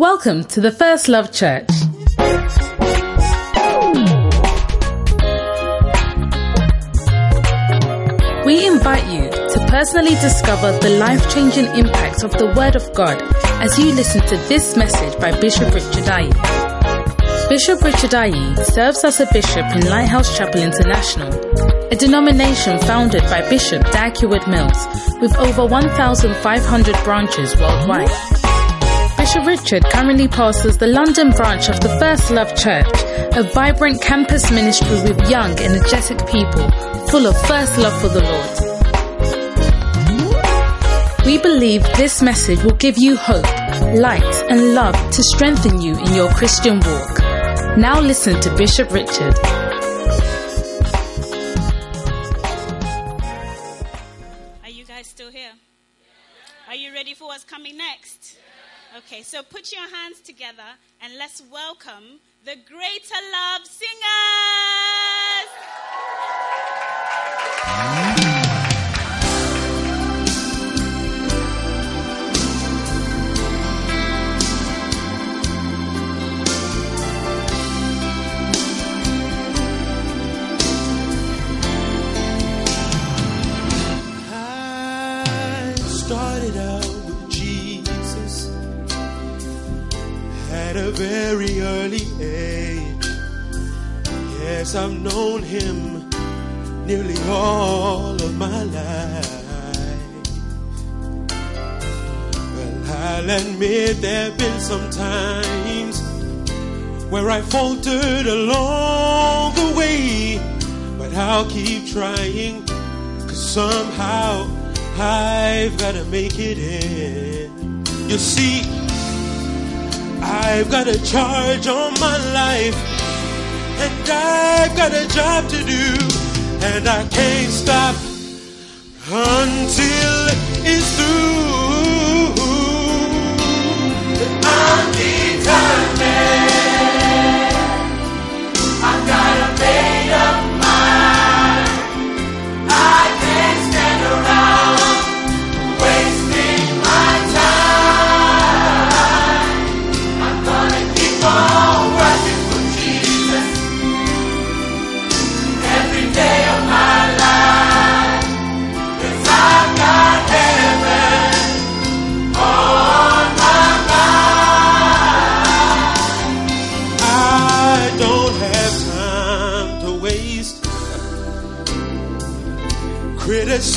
Welcome to the First Love Church. We invite you to personally discover the life changing impact of the Word of God as you listen to this message by Bishop Richard Ayi. Bishop Richard Ayi serves as a bishop in Lighthouse Chapel International, a denomination founded by Bishop Dag Heward-Mills with over 1,500 branches worldwide. Bishop Richard currently pastors the London branch of the First Love Church, a vibrant campus ministry with young, energetic people full of first love for the Lord. We believe this message will give you hope, light, and love to strengthen you in your Christian walk. Now listen to Bishop Richard. Okay, so put your hands together and let's welcome the Greater Love Singers. At a very early age. Yes, I've known him nearly all of my life. Well, I'll admit there have been some times where I faltered along the way, but I'll keep trying. Cause somehow I've gotta make it in. You see, I've got a charge on my life, and I've got a job to do, and I can't stop until it's through. I'm determined. I've got a made up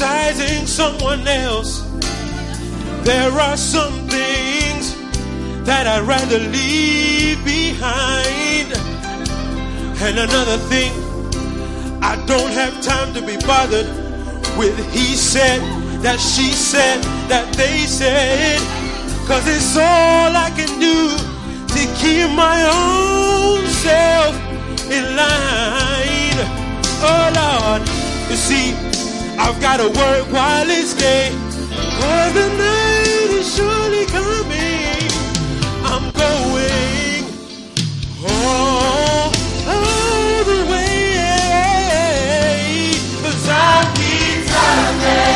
criticizing someone else. There are some things that I'd rather leave behind. And another thing, I don't have time to be bothered with he said, that she said, that they said. Cause it's all I can do to keep my own self in line. Oh Lord, you see, I've got to work while it's day. Cause the night is surely coming. I'm going all, all the way. Cause I'm determined. Yes,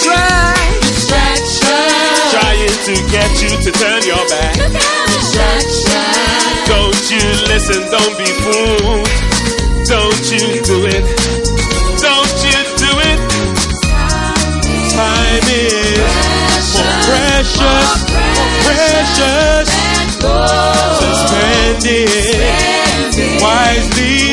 try. Strike. Trying to get you to turn your back. Distraction, Don't you listen, don't be fooled. Don't you do it. Don't you do it. Time is more precious, more precious. So spend it wisely.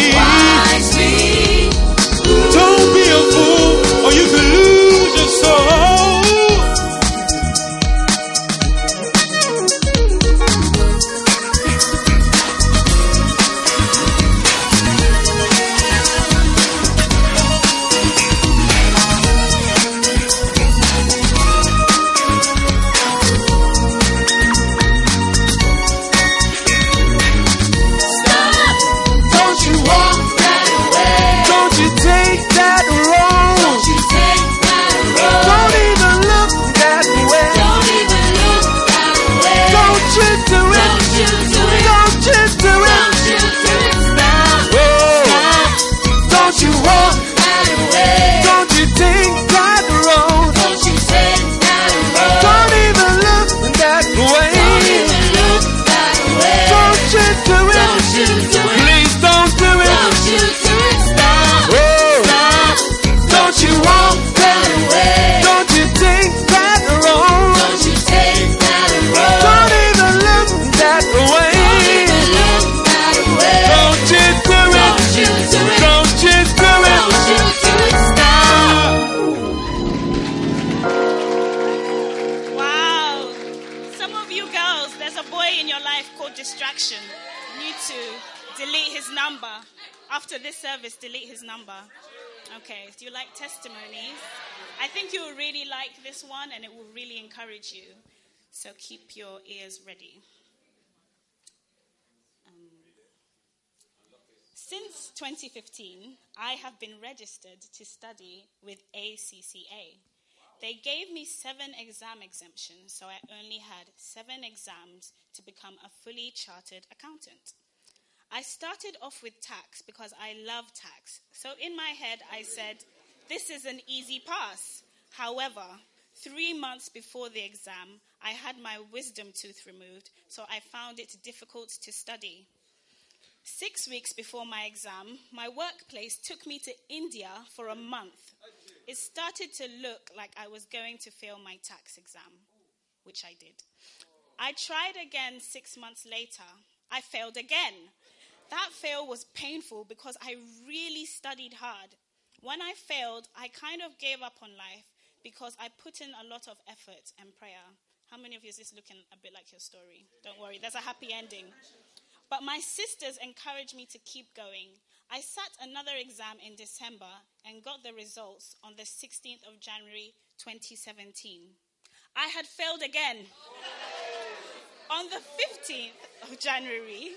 to study with ACCA. They gave me seven exam exemptions, so I only had seven exams to become a fully chartered accountant. I started off with tax because I love tax. So in my head, I said, this is an easy pass. However, three months before the exam, I had my wisdom tooth removed, so I found it difficult to study. Six weeks before my exam, my workplace took me to India for a month. It started to look like I was going to fail my tax exam, which I did. I tried again six months later. I failed again. That fail was painful because I really studied hard. When I failed, I kind of gave up on life because I put in a lot of effort and prayer. How many of you is this looking a bit like your story? Don't worry, there's a happy ending. But my sisters encouraged me to keep going. I sat another exam in December and got the results on the 16th of January 2017. I had failed again. on the 15th of January,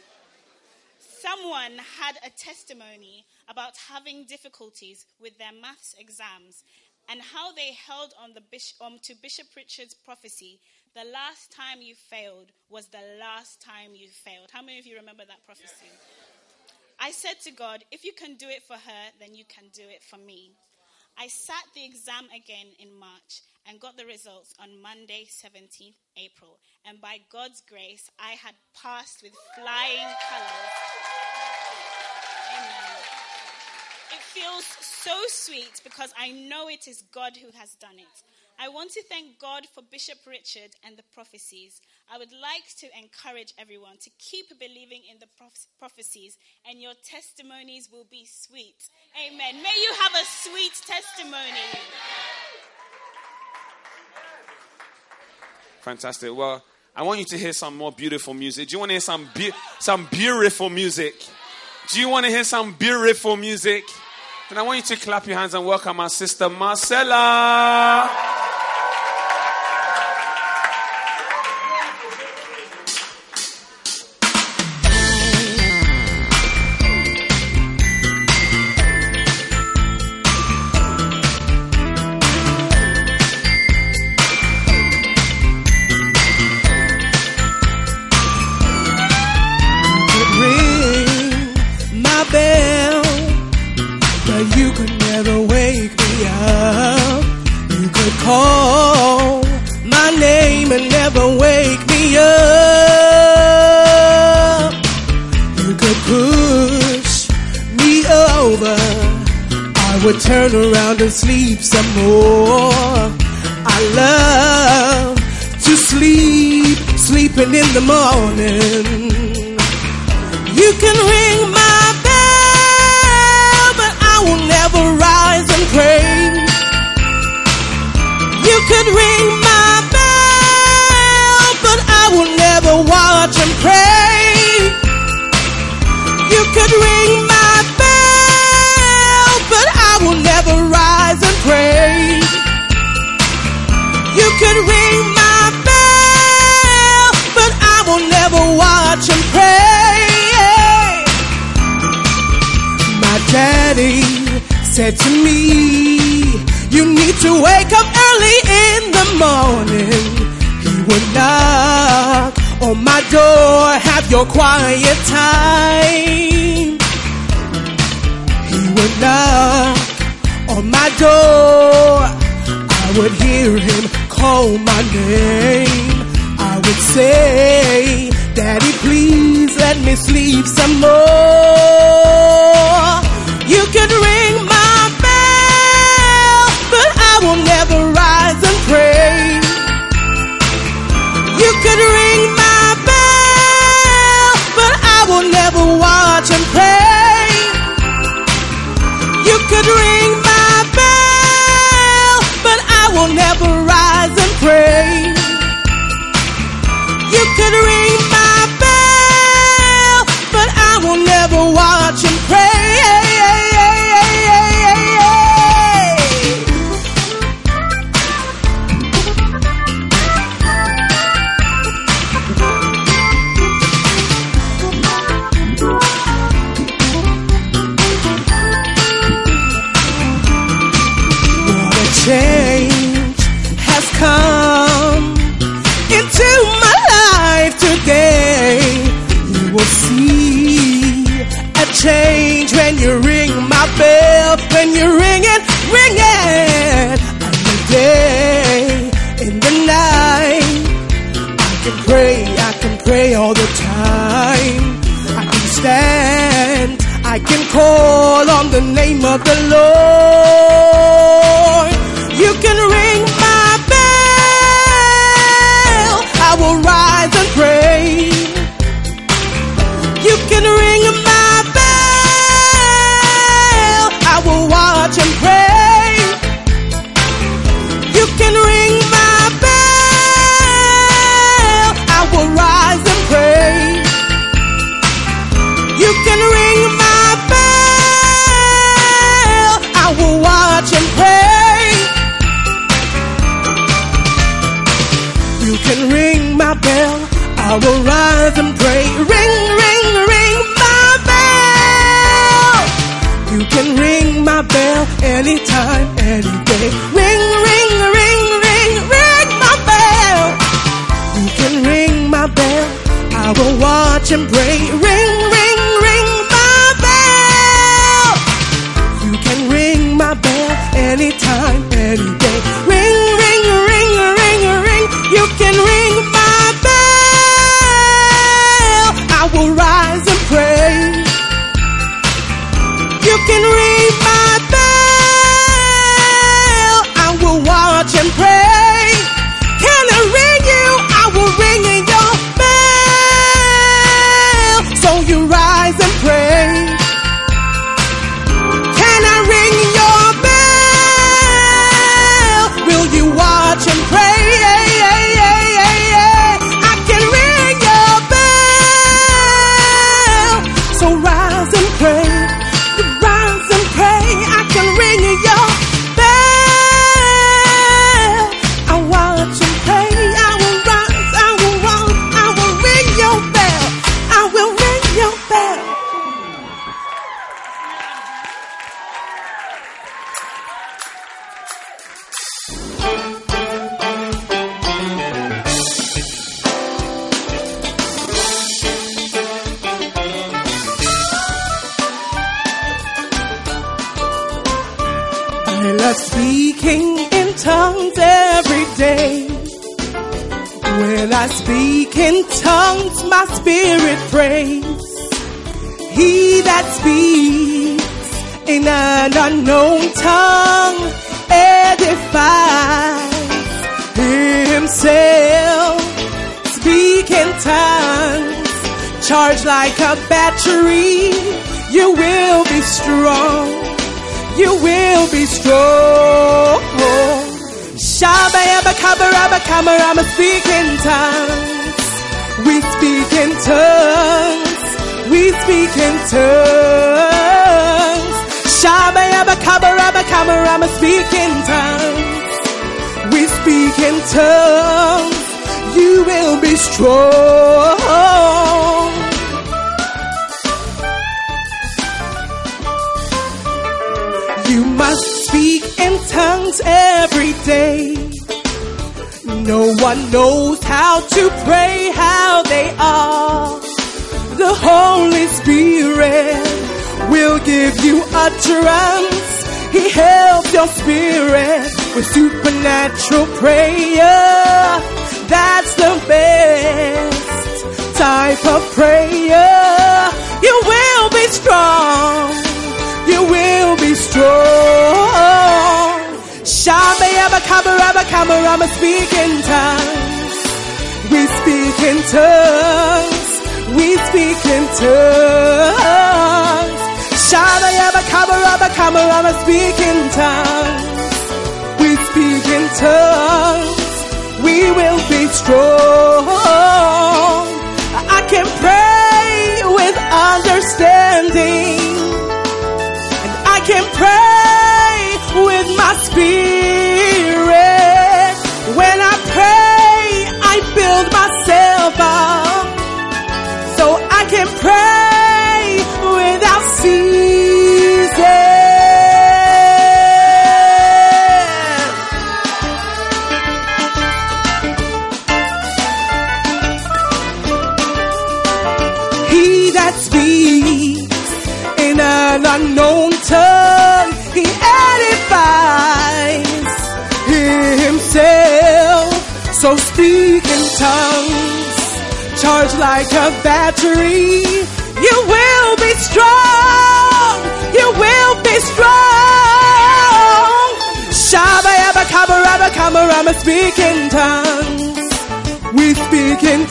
someone had a testimony about having difficulties with their maths exams and how they held on the um, to Bishop Richard's prophecy the last time you failed was the last time you failed. How many of you remember that prophecy? I said to God, if you can do it for her, then you can do it for me. I sat the exam again in March and got the results on Monday, 17th April. And by God's grace, I had passed with flying colors. It feels so sweet because I know it is God who has done it. I want to thank God for Bishop Richard and the prophecies. I would like to encourage everyone to keep believing in the proph- prophecies, and your testimonies will be sweet. Amen. May you have a sweet testimony. Fantastic. Well, I want you to hear some more beautiful music. Do you want to hear some be- some beautiful music? Do you want to hear some beautiful music? And I want you to clap your hands and welcome our sister Marcella.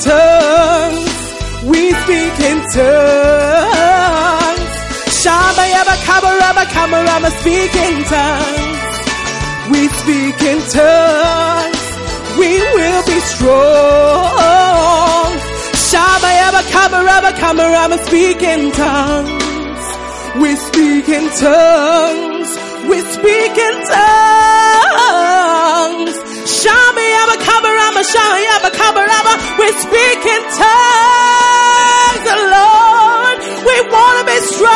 Tongues. We speak in tongues. Shaba yaba kaba raba kama rama speak in tongues. We speak in tongues. We will be strong. Shaba yaba kaba raba kama rama speak in tongues. We speak in tongues. We speak in tongues. Shama yaba kaba rama shama yaba kaba rama. We speak in tongues, Lord. We wanna be strong.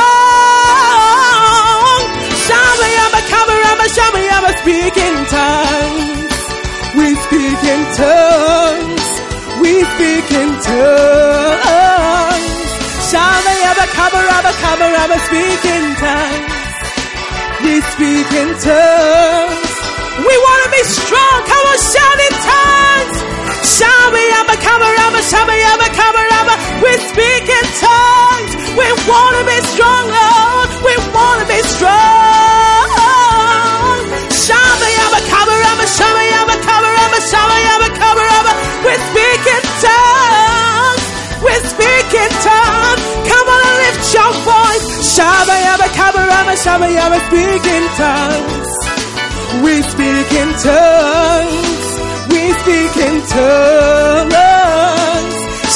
Shama yaba kaba rama shama yaba speak in tongues. We speak in tongues. We speak in tongues. Shama yaba kaba rama speak in tongues. We speak in tongues. We want to be strong. Come on, shout in tongues. Kaba rama shama yaba kaba rama. We speak in tongues. We want to be strong, Lord. We want to be strong. Kaba rama shama yaba kaba rama shama yaba kaba rama. We speak in tongues. We speak in tongues. Come on lift your voice. Shama yaba kaba rama shama yaba speak in tongues. We speak in tongues. We speak in tongues.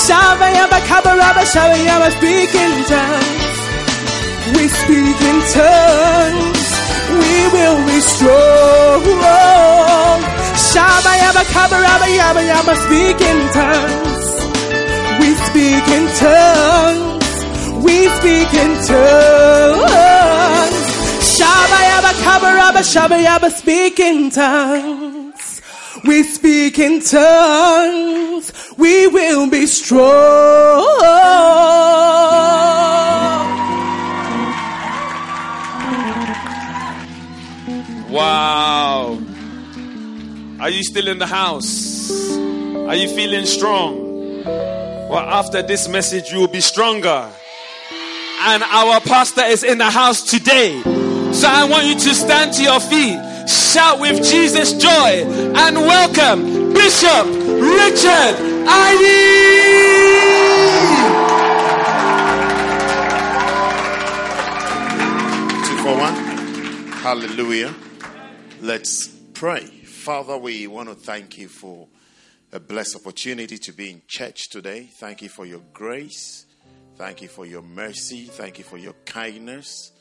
Shama yaba kaba rama shama yaba speak in tongues. We speak in tongues. We will be strong. Shama yaba kaba yaba yaba speak in tongues. We speak in tongues. We speak in tongues. Shaba yaba kaba raba shaba yaba speak in tongues. We speak in tongues. We will be strong. Wow. Are you still in the house? Are you feeling strong? Well, after this message, you will be stronger. And our pastor is in the house today. So I want you to stand to your feet, shout with Jesus joy, and welcome Bishop Richard Ayi. Two for one. Hallelujah. Let's pray. Father, we want to thank you for a blessed opportunity to be in church today. Thank you for your grace. Thank you for your mercy. Thank you for your kindness.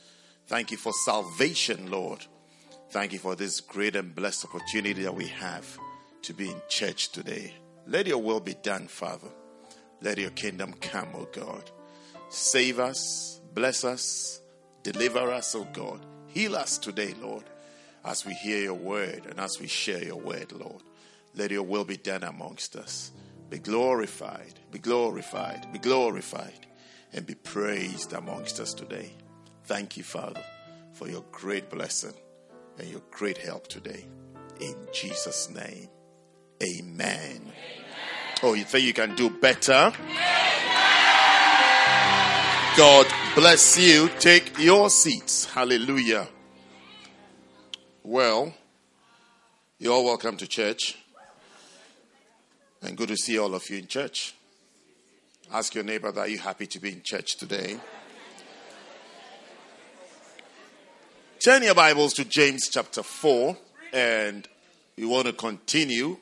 Thank you for salvation, Lord. Thank you for this great and blessed opportunity that we have to be in church today. Let your will be done, Father. Let your kingdom come, O God. Save us, bless us, deliver us, O God. Heal us today, Lord, as we hear your word and as we share your word, Lord. Let your will be done amongst us. Be glorified, be glorified, be glorified, and be praised amongst us today. Thank you, Father, for your great blessing and your great help today. In Jesus' name, amen. Oh, you think you can do better? God bless you. Take your seats. Hallelujah. Well, you're all welcome to church. And good to see all of you in church. Ask your neighbor, are you happy to be in church today? Turn your Bibles to James chapter 4, and we want to continue,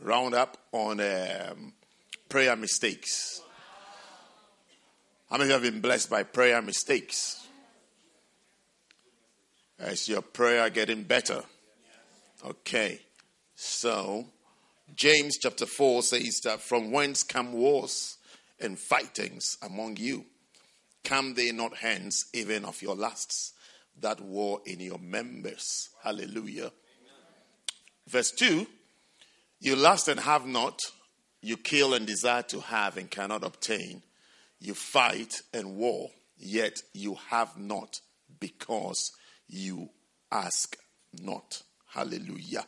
round up on um, prayer mistakes. How many have been blessed by prayer mistakes? Is your prayer getting better? Okay. So, James chapter 4 says that from whence come wars and fightings among you? Come they not hence even of your lusts that war in your members? Hallelujah. Verse 2 You lust and have not, you kill and desire to have and cannot obtain. You fight and war, yet you have not because you ask not. Hallelujah.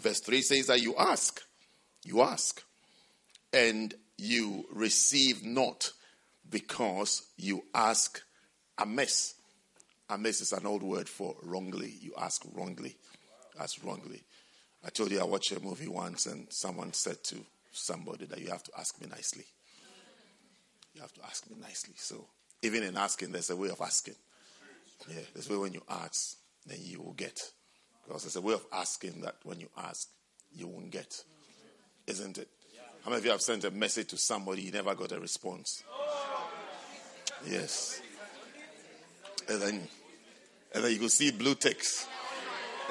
Verse 3 says that you ask, you ask, and you receive not because you ask amiss. Amiss is an old word for wrongly. You ask wrongly. Ask wrongly. I told you I watched a movie once, and someone said to somebody that you have to ask me nicely. You have to ask me nicely. So, even in asking, there's a way of asking. Yeah, there's a way when you ask, then you will get. Because there's a way of asking that when you ask, you won't get. Isn't it? How many of you have sent a message to somebody, you never got a response? Yes. And then, and then you can see blue ticks,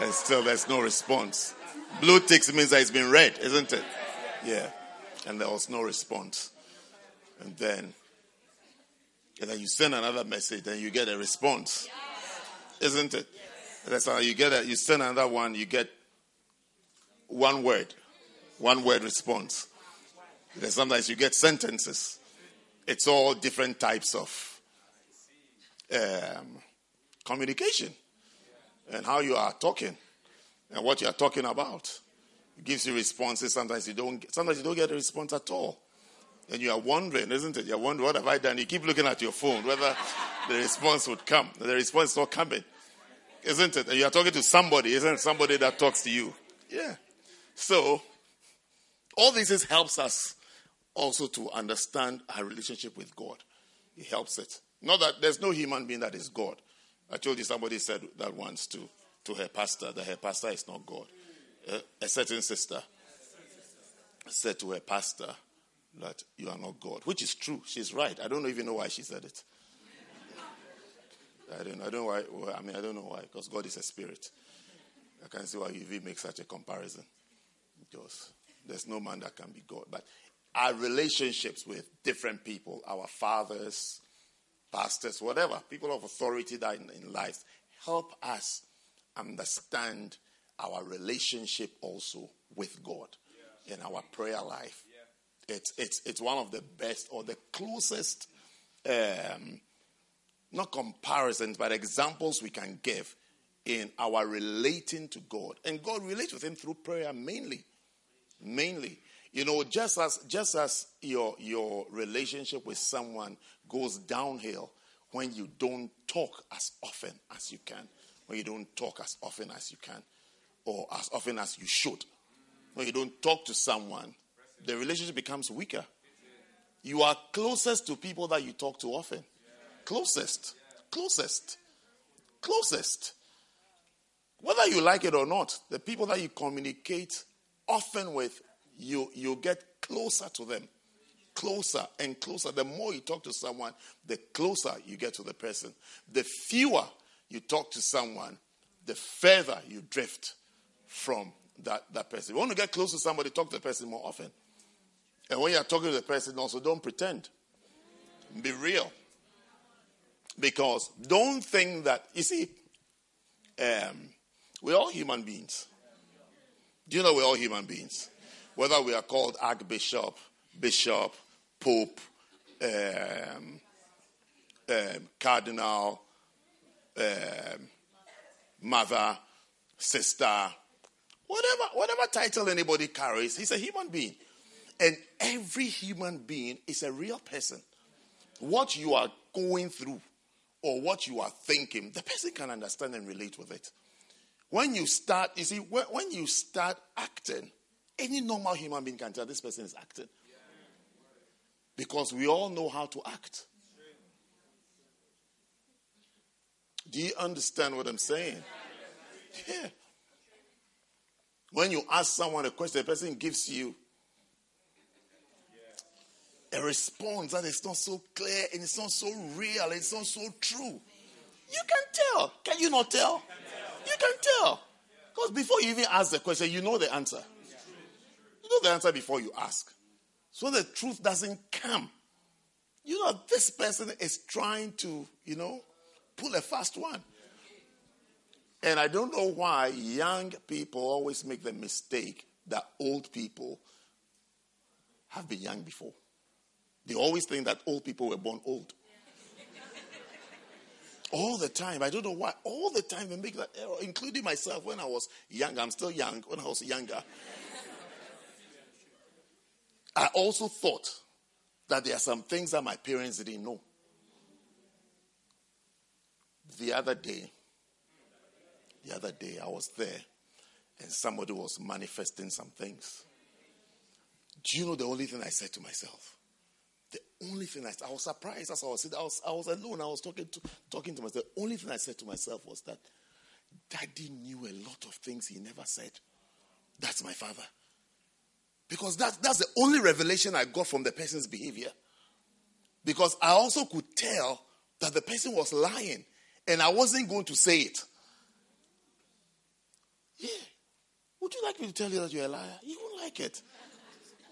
and still there's no response. Blue ticks means that it's been read, isn't it? Yeah. And there was no response. And then, and then you send another message, and you get a response, isn't it? And that's how you get it. You send another one, you get one word, one word response. Then sometimes you get sentences. It's all different types of um, communication and how you are talking and what you are talking about. It gives you responses. Sometimes you don't. Sometimes you don't get a response at all, and you are wondering, isn't it? You're wondering what have I done. You keep looking at your phone whether the response would come. The response is not coming, isn't it? And you are talking to somebody, isn't it? Somebody that talks to you. Yeah. So all this is helps us also to understand our relationship with God. It helps it. Not that there's no human being that is God. I told you somebody said that once to, to her pastor, that her pastor is not God. Uh, a certain sister said to her pastor that you are not God, which is true. She's right. I don't even know why she said it. I don't, I don't know why. I mean, I don't know why, because God is a spirit. I can't see why you even make such a comparison. Because there's no man that can be God. But our relationships with different people, our fathers, pastors, whatever, people of authority that in, in life, help us understand our relationship also with God in our prayer life. It's, it's, it's one of the best or the closest, um, not comparisons, but examples we can give in our relating to God. And God relates with Him through prayer mainly. Mainly. You know, just as just as your your relationship with someone goes downhill when you don't talk as often as you can, when you don't talk as often as you can, or as often as you should. When you don't talk to someone, the relationship becomes weaker. You are closest to people that you talk to often. Closest. Closest. Closest. Whether you like it or not, the people that you communicate often with, you, you get closer to them. Closer and closer. The more you talk to someone, the closer you get to the person. The fewer you talk to someone, the further you drift from that, that person. If you want to get close to somebody, talk to the person more often. And when you're talking to the person, also don't pretend. Be real. Because don't think that, you see, um, we're all human beings. Do you know we're all human beings? Whether we are called archbishop, bishop, pope, um, um, cardinal, um, mother, sister, whatever, whatever title anybody carries, he's a human being. And every human being is a real person. What you are going through or what you are thinking, the person can understand and relate with it. When you start, you see, when, when you start acting, any normal human being can tell this person is acting. Because we all know how to act. Do you understand what I'm saying? Yeah. When you ask someone a question, the person gives you a response that is not so clear and it's not so real, and it's not so true. You can tell. Can you not tell? You can tell. Because before you even ask the question, you know the answer. You know the answer before you ask. So the truth doesn't come. You know, this person is trying to, you know, pull a fast one. And I don't know why young people always make the mistake that old people have been young before. They always think that old people were born old. All the time. I don't know why. All the time they make that error, including myself when I was young. I'm still young. When I was younger, I also thought that there are some things that my parents didn't know. The other day, the other day I was there and somebody was manifesting some things. Do you know the only thing I said to myself? The only thing I, I was surprised as I was sitting, I was, I was alone. I was talking to, talking to myself. The only thing I said to myself was that Daddy knew a lot of things he never said. That's my father. Because that, that's the only revelation I got from the person's behavior. Because I also could tell that the person was lying and I wasn't going to say it. Yeah. Would you like me to tell you that you're a liar? You won't like it.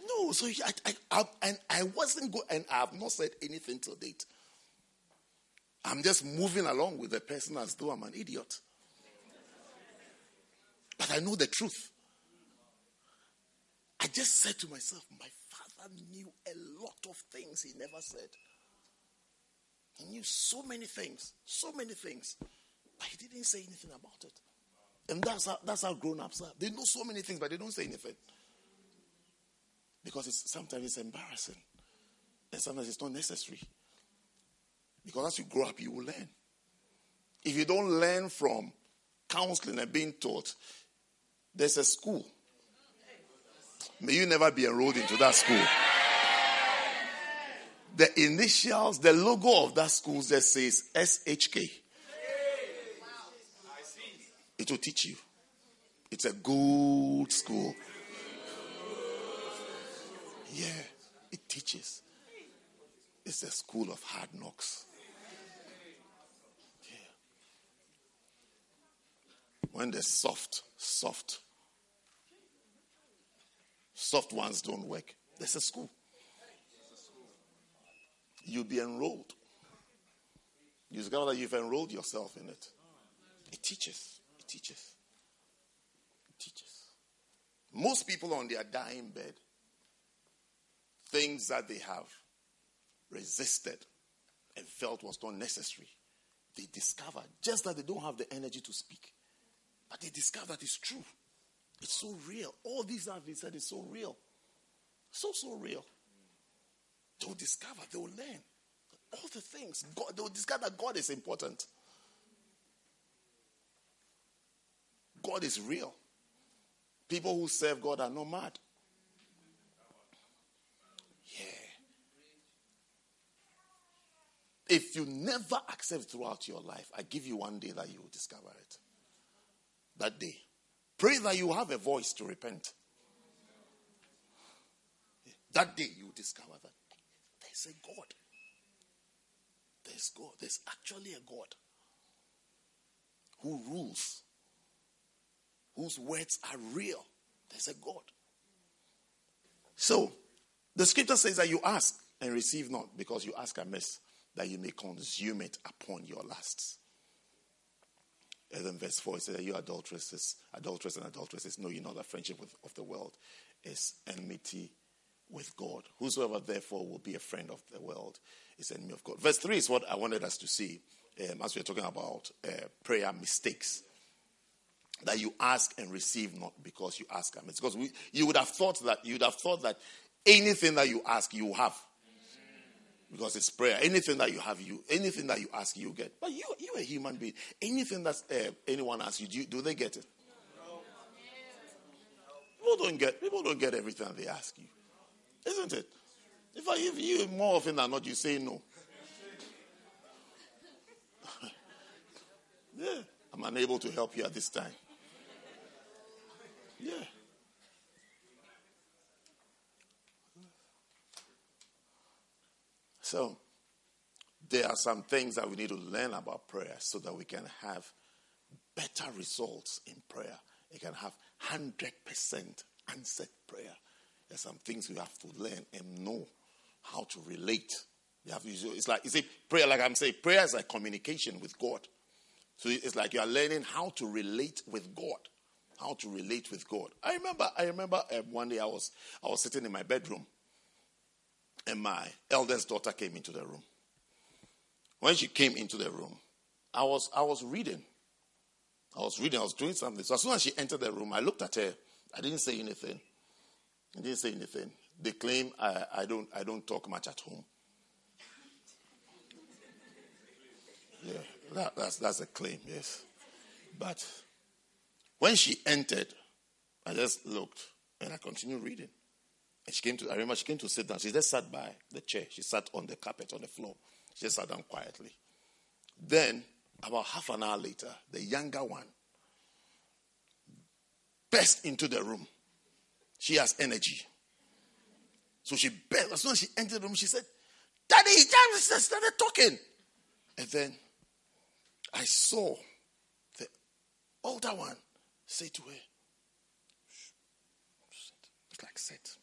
No, so I, I, I, and I wasn't going, and I have not said anything till date. I'm just moving along with the person as though I'm an idiot. But I know the truth. I just said to myself, my father knew a lot of things he never said. He knew so many things, so many things, but he didn't say anything about it. And that's how, that's how grown ups are. They know so many things, but they don't say anything. Because it's, sometimes it's embarrassing. And sometimes it's not necessary. Because as you grow up, you will learn. If you don't learn from counseling and being taught, there's a school. May you never be enrolled into that school. The initials, the logo of that school just says SHK. It will teach you. It's a good school. Yeah, it teaches. It's a school of hard knocks. Yeah. When the soft, soft, soft ones don't work, there's a school. You'll be enrolled. You discover that you've enrolled yourself in it. It teaches. It teaches. It teaches. Most people on their dying bed, things that they have resisted and felt was not necessary, they discover just that they don't have the energy to speak. But they discover that it's true. It's so real. All these that been said is so real. So, so real. They'll discover, they'll learn all the things. God, they'll discover God is important. God is real. People who serve God are not mad. Yeah. If you never accept throughout your life, I give you one day that you will discover it. That day. Pray that you have a voice to repent. That day you discover that there's a God. There's God. There's actually a God who rules, whose words are real. There's a God. So, the scripture says that you ask and receive not because you ask amiss, that you may consume it upon your lusts. And then verse 4 says that you adulteresses, adulteress and adulteresses, know you know that friendship with, of the world is enmity with God. Whosoever therefore will be a friend of the world is enemy of God. Verse 3 is what I wanted us to see um, as we're talking about uh, prayer mistakes. That you ask and receive not because you ask amiss. Because we, you would have thought that you would have thought that anything that you ask, you have. Because it's prayer. Anything that you have, you anything that you ask, you get. But you you're a human being. Anything that uh, anyone asks you, do, you, do they get it? People don't get people don't get everything they ask you. Isn't it? If I give you more often than not, you say no. yeah. I'm unable to help you at this time. Yeah. So, there are some things that we need to learn about prayer so that we can have better results in prayer. We can have 100% answered prayer. There's some things we have to learn and know how to relate. You have it's like you see, prayer, like I'm saying, prayer is like communication with God. So it's like you are learning how to relate with God. How to relate with God. I remember, I remember uh, one day I was I was sitting in my bedroom, and my eldest daughter came into the room. When she came into the room, I was I was reading. I was reading. I was doing something. So as soon as she entered the room, I looked at her. I didn't say anything. I didn't say anything. They claim I, I don't I don't talk much at home. Yeah, that, that's that's a claim, yes. But when she entered, I just looked and I continued reading. And she came to, I remember she came to sit down. She just sat by the chair. She sat on the carpet on the floor. She just sat down quietly. Then, about half an hour later, the younger one burst into the room. She has energy. So she burst. As soon as she entered the room, she said, Daddy, Daddy started talking. And then I saw the older one say to her. It's like, sit.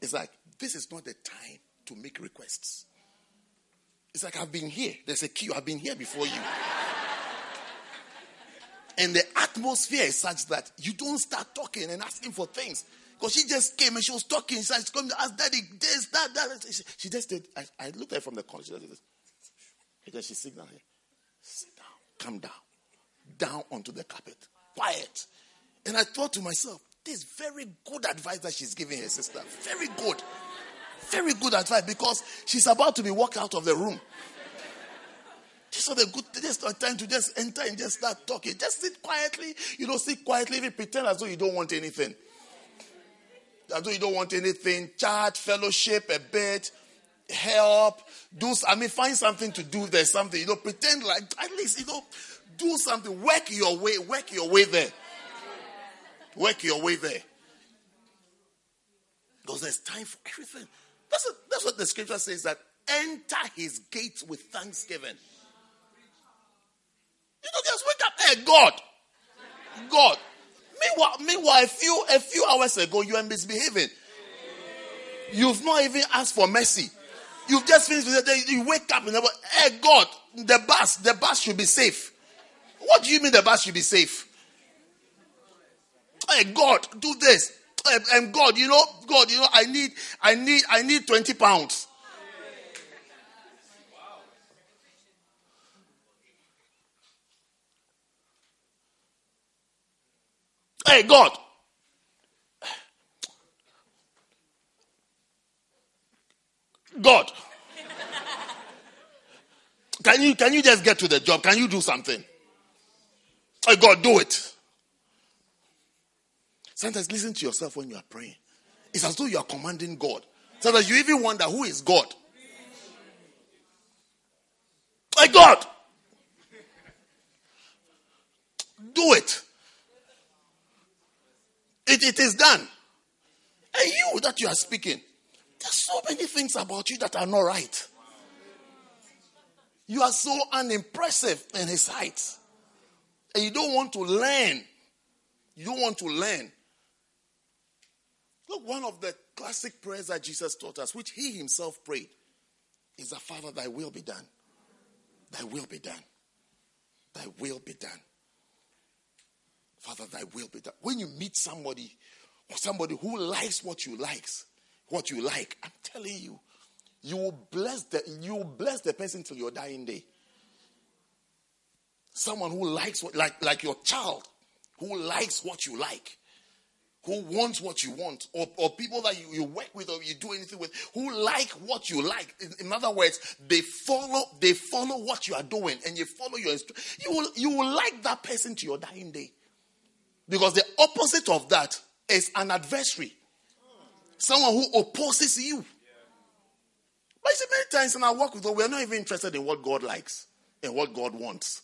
It's like, this is not the time to make requests. It's like, I've been here. There's a queue. I've been here before you. and the atmosphere is such that you don't start talking and asking for things. Because she just came and she was talking. She said, come to ask daddy this, that, that. She, she just did. I, I looked at her from the corner. She just did this. And then she down here. Sit down. Come down. Down onto the carpet. Quiet. And I thought to myself, this is very good advice that she's giving her sister. Very good. Very good advice because she's about to be walked out of the room. This is the good just a time to just enter and just start talking. Just sit quietly. You know, sit quietly, even pretend as though you don't want anything. As though you don't want anything. Chat, fellowship, a bit, help. Do I mean find something to do. There's something, you know, pretend like at least, you know, do something. Work your way, work your way there. Work your way there. Because there's time for everything. That's what, that's what the scripture says that enter his gates with thanksgiving. You don't just wake up, hey, God. God. Meanwhile, meanwhile, a few a few hours ago, you are misbehaving. You've not even asked for mercy. You've just finished with it. You wake up and say, hey, God, the bus, the bus should be safe. What do you mean the bus should be safe? Hey, God, do this. And God, you know, God, you know, I need, I need, I need 20 pounds. Hey, God. God. Can you can you just get to the job? Can you do something? Hey, God, do it. Sometimes listen to yourself when you are praying. It's as though you are commanding God. Sometimes you even wonder who is God. Hey, God. Do it. It, it is done. And you that you are speaking, there's so many things about you that are not right. You are so unimpressive in his sight. And you don't want to learn. You don't want to learn. Look, one of the classic prayers that Jesus taught us, which he himself prayed, is that Father, thy will be done. Thy will be done. Thy will be done. Father, thy will be done. When you meet somebody, somebody who likes what you likes, what you like, I'm telling you, you will bless the you will bless the person till your dying day. Someone who likes what like like your child, who likes what you like, who wants what you want, or, or people that you, you work with or you do anything with, who like what you like. In, in other words, they follow they follow what you are doing and you follow your you will you will like that person to your dying day. Because the opposite of that is an adversary. Someone who opposes you. But you see, many times in our work with God, we are not even interested in what God likes and what God wants.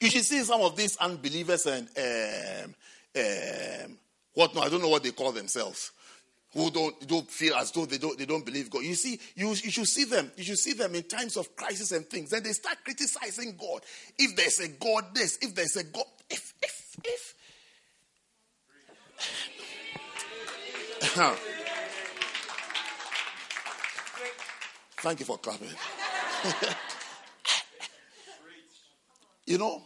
You should see some of these unbelievers and um, um, what no, I don't know what they call themselves. Who don't don't feel as though they don't they don't believe God. You see, you, you should see them. You should see them in times of crisis and things. Then they start criticizing God. If there's a God, this. If there's a God, if if if. Thank you for clapping. you know,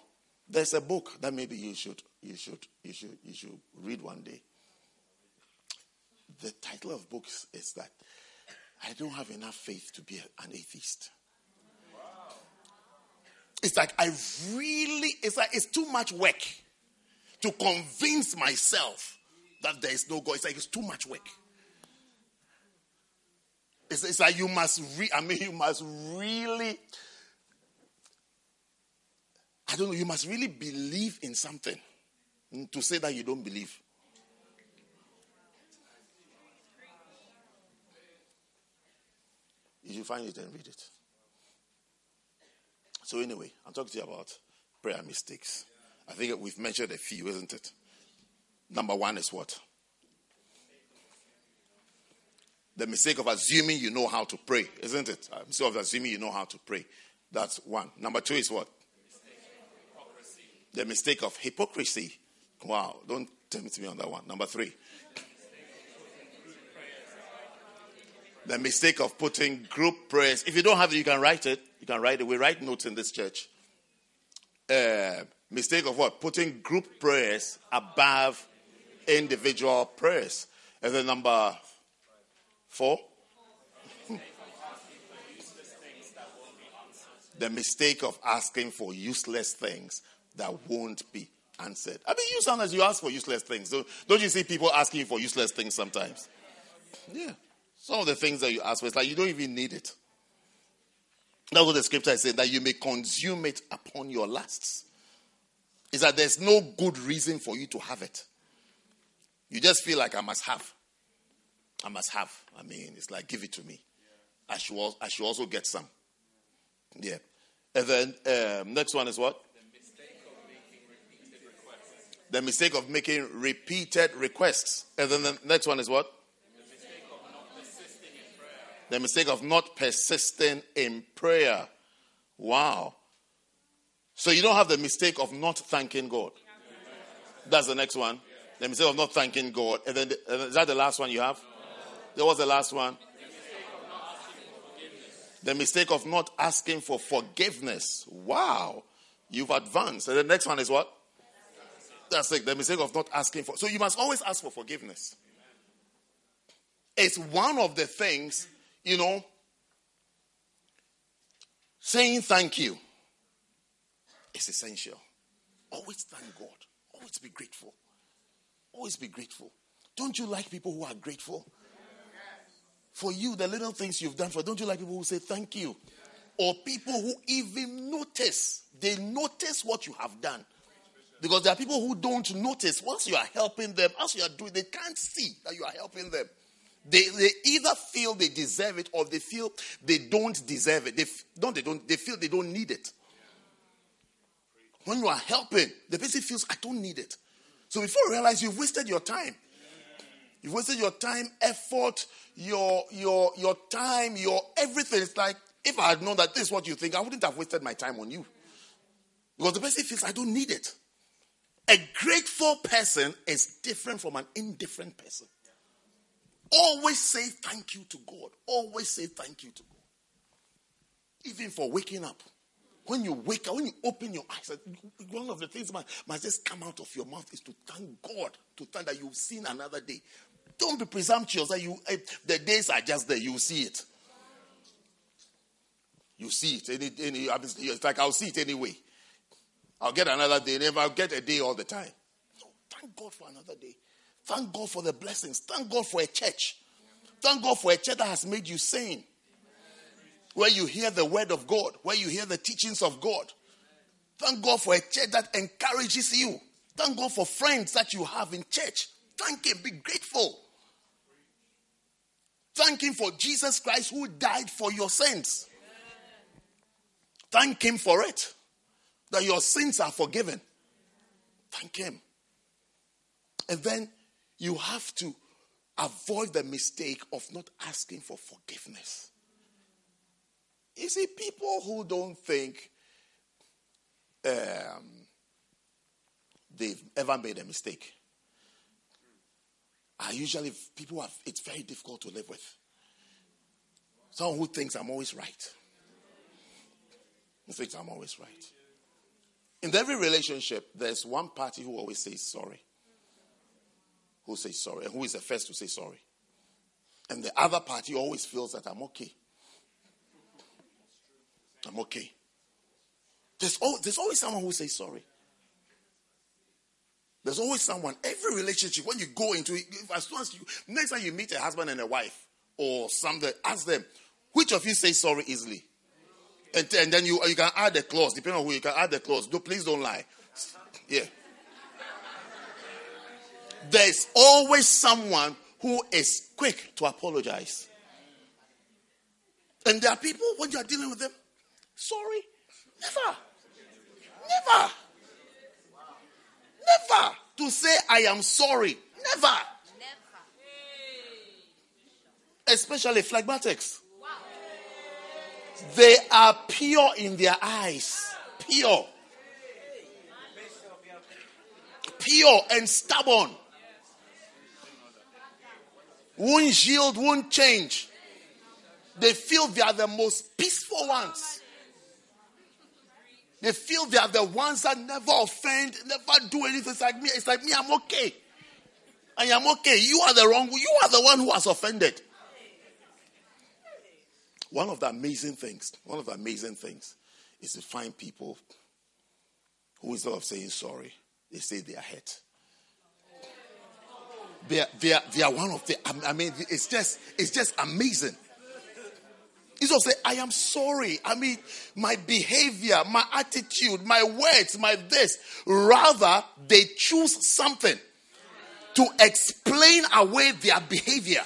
there's a book that maybe you should you should you should you should read one day. The title of books is that I don't have enough faith to be an atheist. It's like I really it's like it's too much work to convince myself that there is no God. It's like it's too much work. It's, it's like you must re- I mean you must really I don't know, you must really believe in something. To say that you don't believe. If you find it and read it. So, anyway, I'm talking to you about prayer mistakes. I think we've mentioned a few, isn't it? Number one is what? The mistake of assuming you know how to pray, isn't it? Uh, mistake of assuming you know how to pray. That's one. Number two is what? The mistake of hypocrisy. Wow, don't tempt me on that one. Number three. The mistake of putting group prayers. If you don't have it, you can write it. You can write it. We write notes in this church. Uh, mistake of what? Putting group prayers above individual prayers. And then number four. the mistake of asking for useless things that won't be answered. I mean, you sometimes you ask for useless things. Don't, don't you see people asking for useless things sometimes? Yeah. Some of the things that you ask for, it's like you don't even need it. That's what the scripture is saying, that you may consume it upon your lusts. Is that there's no good reason for you to have it. You just feel like I must have. I must have. I mean, it's like, give it to me. I should, I should also get some. Yeah. And then, um, next one is what? The mistake of making repeated requests. And then the next one is what? The mistake of not persisting in prayer. The mistake of not persisting in prayer. Wow. So you don't have the mistake of not thanking God. That's the next one. The mistake of not thanking God. And then, the, is that the last one you have? That was the last one. The mistake of not asking for forgiveness. Wow. You've advanced. And the next one is what? That's it. The mistake of not asking for. So you must always ask for forgiveness. It's one of the things, you know, saying thank you is essential. Always thank God. Always be grateful. Always be grateful. Don't you like people who are grateful? For you, the little things you've done for, don't you like people who say thank you? Or people who even notice, they notice what you have done. Because there are people who don't notice once you are helping them, as you are doing, they can't see that you are helping them. They, they either feel they deserve it or they feel they don't deserve it. They f- don't they don't they feel they don't need it. When you are helping, the person feels I don't need it. So before you realize you've wasted your time. You've wasted your time, effort, your your your time, your everything. It's like if I had known that this is what you think, I wouldn't have wasted my time on you. Because the person feels I don't need it. A grateful person is different from an indifferent person. Always say thank you to God. Always say thank you to God. Even for waking up. When you wake up, when you open your eyes, one of the things that must just come out of your mouth is to thank God, to thank that you've seen another day. Don't be presumptuous that you eh, the days are just there. You see it. You see it. Any, any, it's like I'll see it anyway. I'll get another day. Never I'll get a day all the time. No, thank God for another day. Thank God for the blessings. Thank God for a church. Thank God for a church that has made you sane. Where you hear the word of God, where you hear the teachings of God. Thank God for a church that encourages you. Thank God for friends that you have in church. Thank Him. Be grateful. Thank Him for Jesus Christ who died for your sins. Thank Him for it. That your sins are forgiven. Thank Him. And then you have to avoid the mistake of not asking for forgiveness. You see, people who don't think um, they've ever made a mistake are usually people have, it's very difficult to live with. Someone who thinks I'm always right. Who thinks I'm always right. In every relationship, there's one party who always says sorry. Who says sorry, and who is the first to say sorry. And the other party always feels that I'm okay. I'm okay. There's, al- there's always someone who says sorry. There's always someone. Every relationship, when you go into it, as soon as you, next time you meet a husband and a wife or something, ask them, which of you says sorry easily? And, and then you, you can add a clause, depending on who you can add the clause. No, please don't lie. Yeah. there's always someone who is quick to apologize. And there are people when you are dealing with them, sorry, never, never, never to say I am sorry, Never. never. Especially phlegmatics. They are pure in their eyes, pure, pure and stubborn. Won't yield, won't change. They feel they are the most peaceful ones. They feel they are the ones that never offend, never do anything. It's like me. It's like me. I'm okay. I am okay. You are the wrong. You are the one who has offended. One of the amazing things, one of the amazing things, is to find people who instead of saying sorry, they say they are hurt. They are, they are, they are one of the. I mean, it's just it's just amazing. Jesus said, I am sorry. I mean, my behavior, my attitude, my words, my this. Rather, they choose something to explain away their behavior.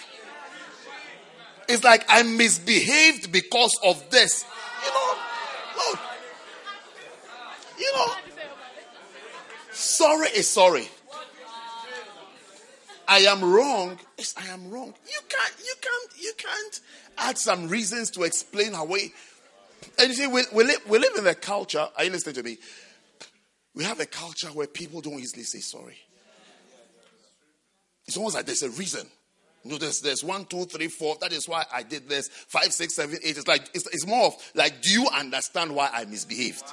It's like I misbehaved because of this. You know. You know, sorry is sorry. I am wrong. Yes, I am wrong. You can't, you can't, you can't add some reasons to explain away. And you see, we, we, live, we live in a culture, are you listening to me? We have a culture where people don't easily say sorry. It's almost like there's a reason. There's, there's one, two, three, four. That is why I did this. Five, six, seven, eight. It's like, it's, it's more of like, do you understand why I misbehaved?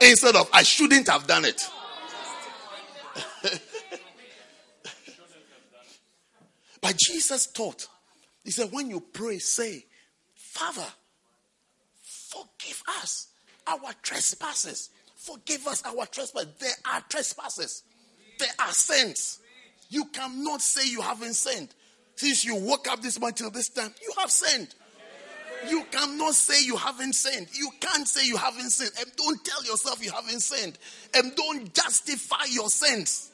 Instead of, I shouldn't have done it. but Jesus taught. He said, when you pray, say, Father, forgive us our trespasses. Forgive us our trespasses. There are trespasses. There are sins. You cannot say you haven't sinned. Since you woke up this morning till this time, you have sinned. You cannot say you haven't sinned. You can't say you haven't sinned. And don't tell yourself you haven't sinned. And don't justify your sins.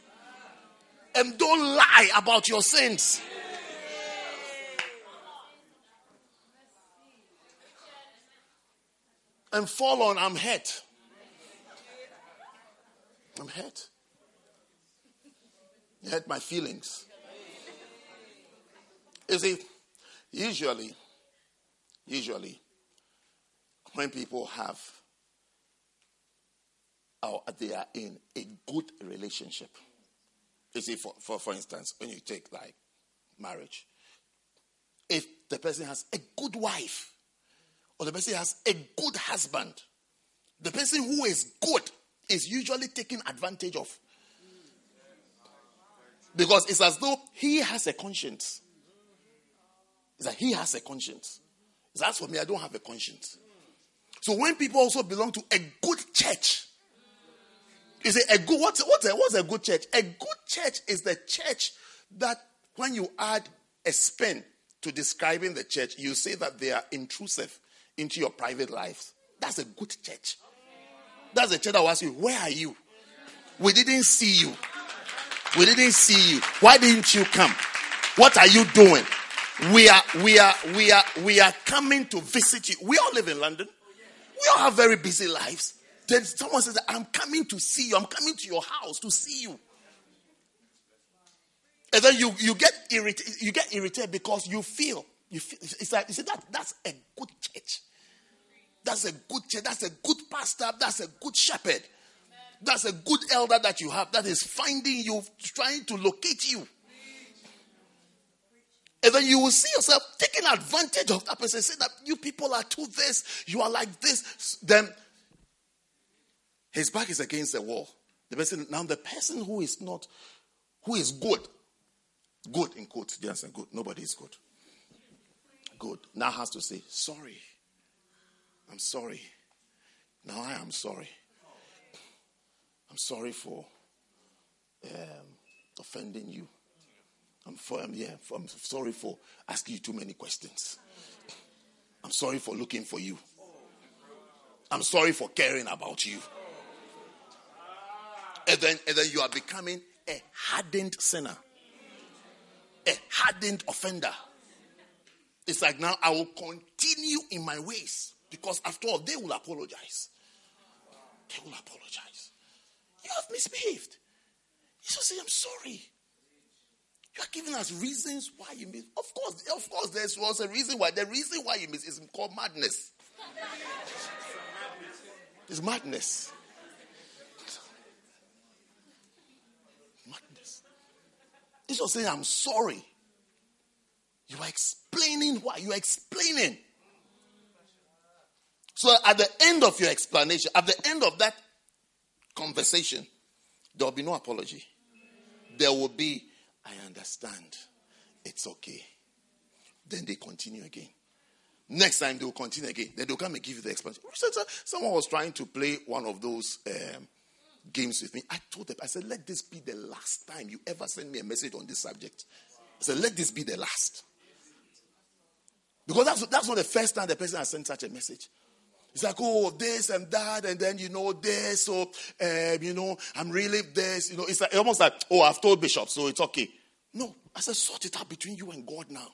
And don't lie about your sins. And fall on, I'm hurt. I'm hurt. Hurt my feelings. You see, usually, usually, when people have, or they are in a good relationship, you see, for, for, for instance, when you take like marriage, if the person has a good wife, or the person has a good husband, the person who is good is usually taken advantage of. Because it's as though he has a conscience. It's like he has a conscience. It's as for me, I don't have a conscience. So when people also belong to a good church, is it a good what's what's a, what's a good church? A good church is the church that when you add a spin to describing the church, you say that they are intrusive into your private lives. That's a good church. That's a church that will ask you, Where are you? We didn't see you. We didn't see you. Why didn't you come? What are you doing? We are we are we are we are coming to visit you. We all live in London. We all have very busy lives. Then someone says, I'm coming to see you. I'm coming to your house to see you. And then you, you get irritated, you get irritated because you feel you feel it's like you see that that's a good church. That's a good church, that's a good pastor, that's a good shepherd. That's a good elder that you have that is finding you, trying to locate you. And then you will see yourself taking advantage of that person, say that you people are too this, you are like this. Then his back is against the wall. The person now the person who is not, who is good, good in quotes, yes, good. Nobody is good. Good. Now has to say, sorry. I'm sorry. Now I am sorry. I'm sorry for um, offending you. I'm, for, um, yeah, for, I'm sorry for asking you too many questions. I'm sorry for looking for you. I'm sorry for caring about you. And then, and then you are becoming a hardened sinner, a hardened offender. It's like now I will continue in my ways because after all, they will apologize. They will apologize. You have misbehaved. Should say, I'm sorry. You are giving us reasons why you miss. Of course, of course, there was a reason why. The reason why you miss is called madness. It's madness. Madness. He's just saying, I'm sorry. You are explaining why. You are explaining. So at the end of your explanation, at the end of that conversation, there will be no apology. There will be, I understand. It's okay. Then they continue again. Next time they will continue again. Then they'll come and give you the explanation. Someone was trying to play one of those um, games with me. I told them, I said, let this be the last time you ever send me a message on this subject. I said, let this be the last. Because that's, that's not the first time the person has sent such a message. It's like, oh, this and that, and then, you know, this, so, um, you know, I'm really this, you know, it's like, almost like, oh, I've told Bishop, so it's okay. No, I said, sort it out between you and God now.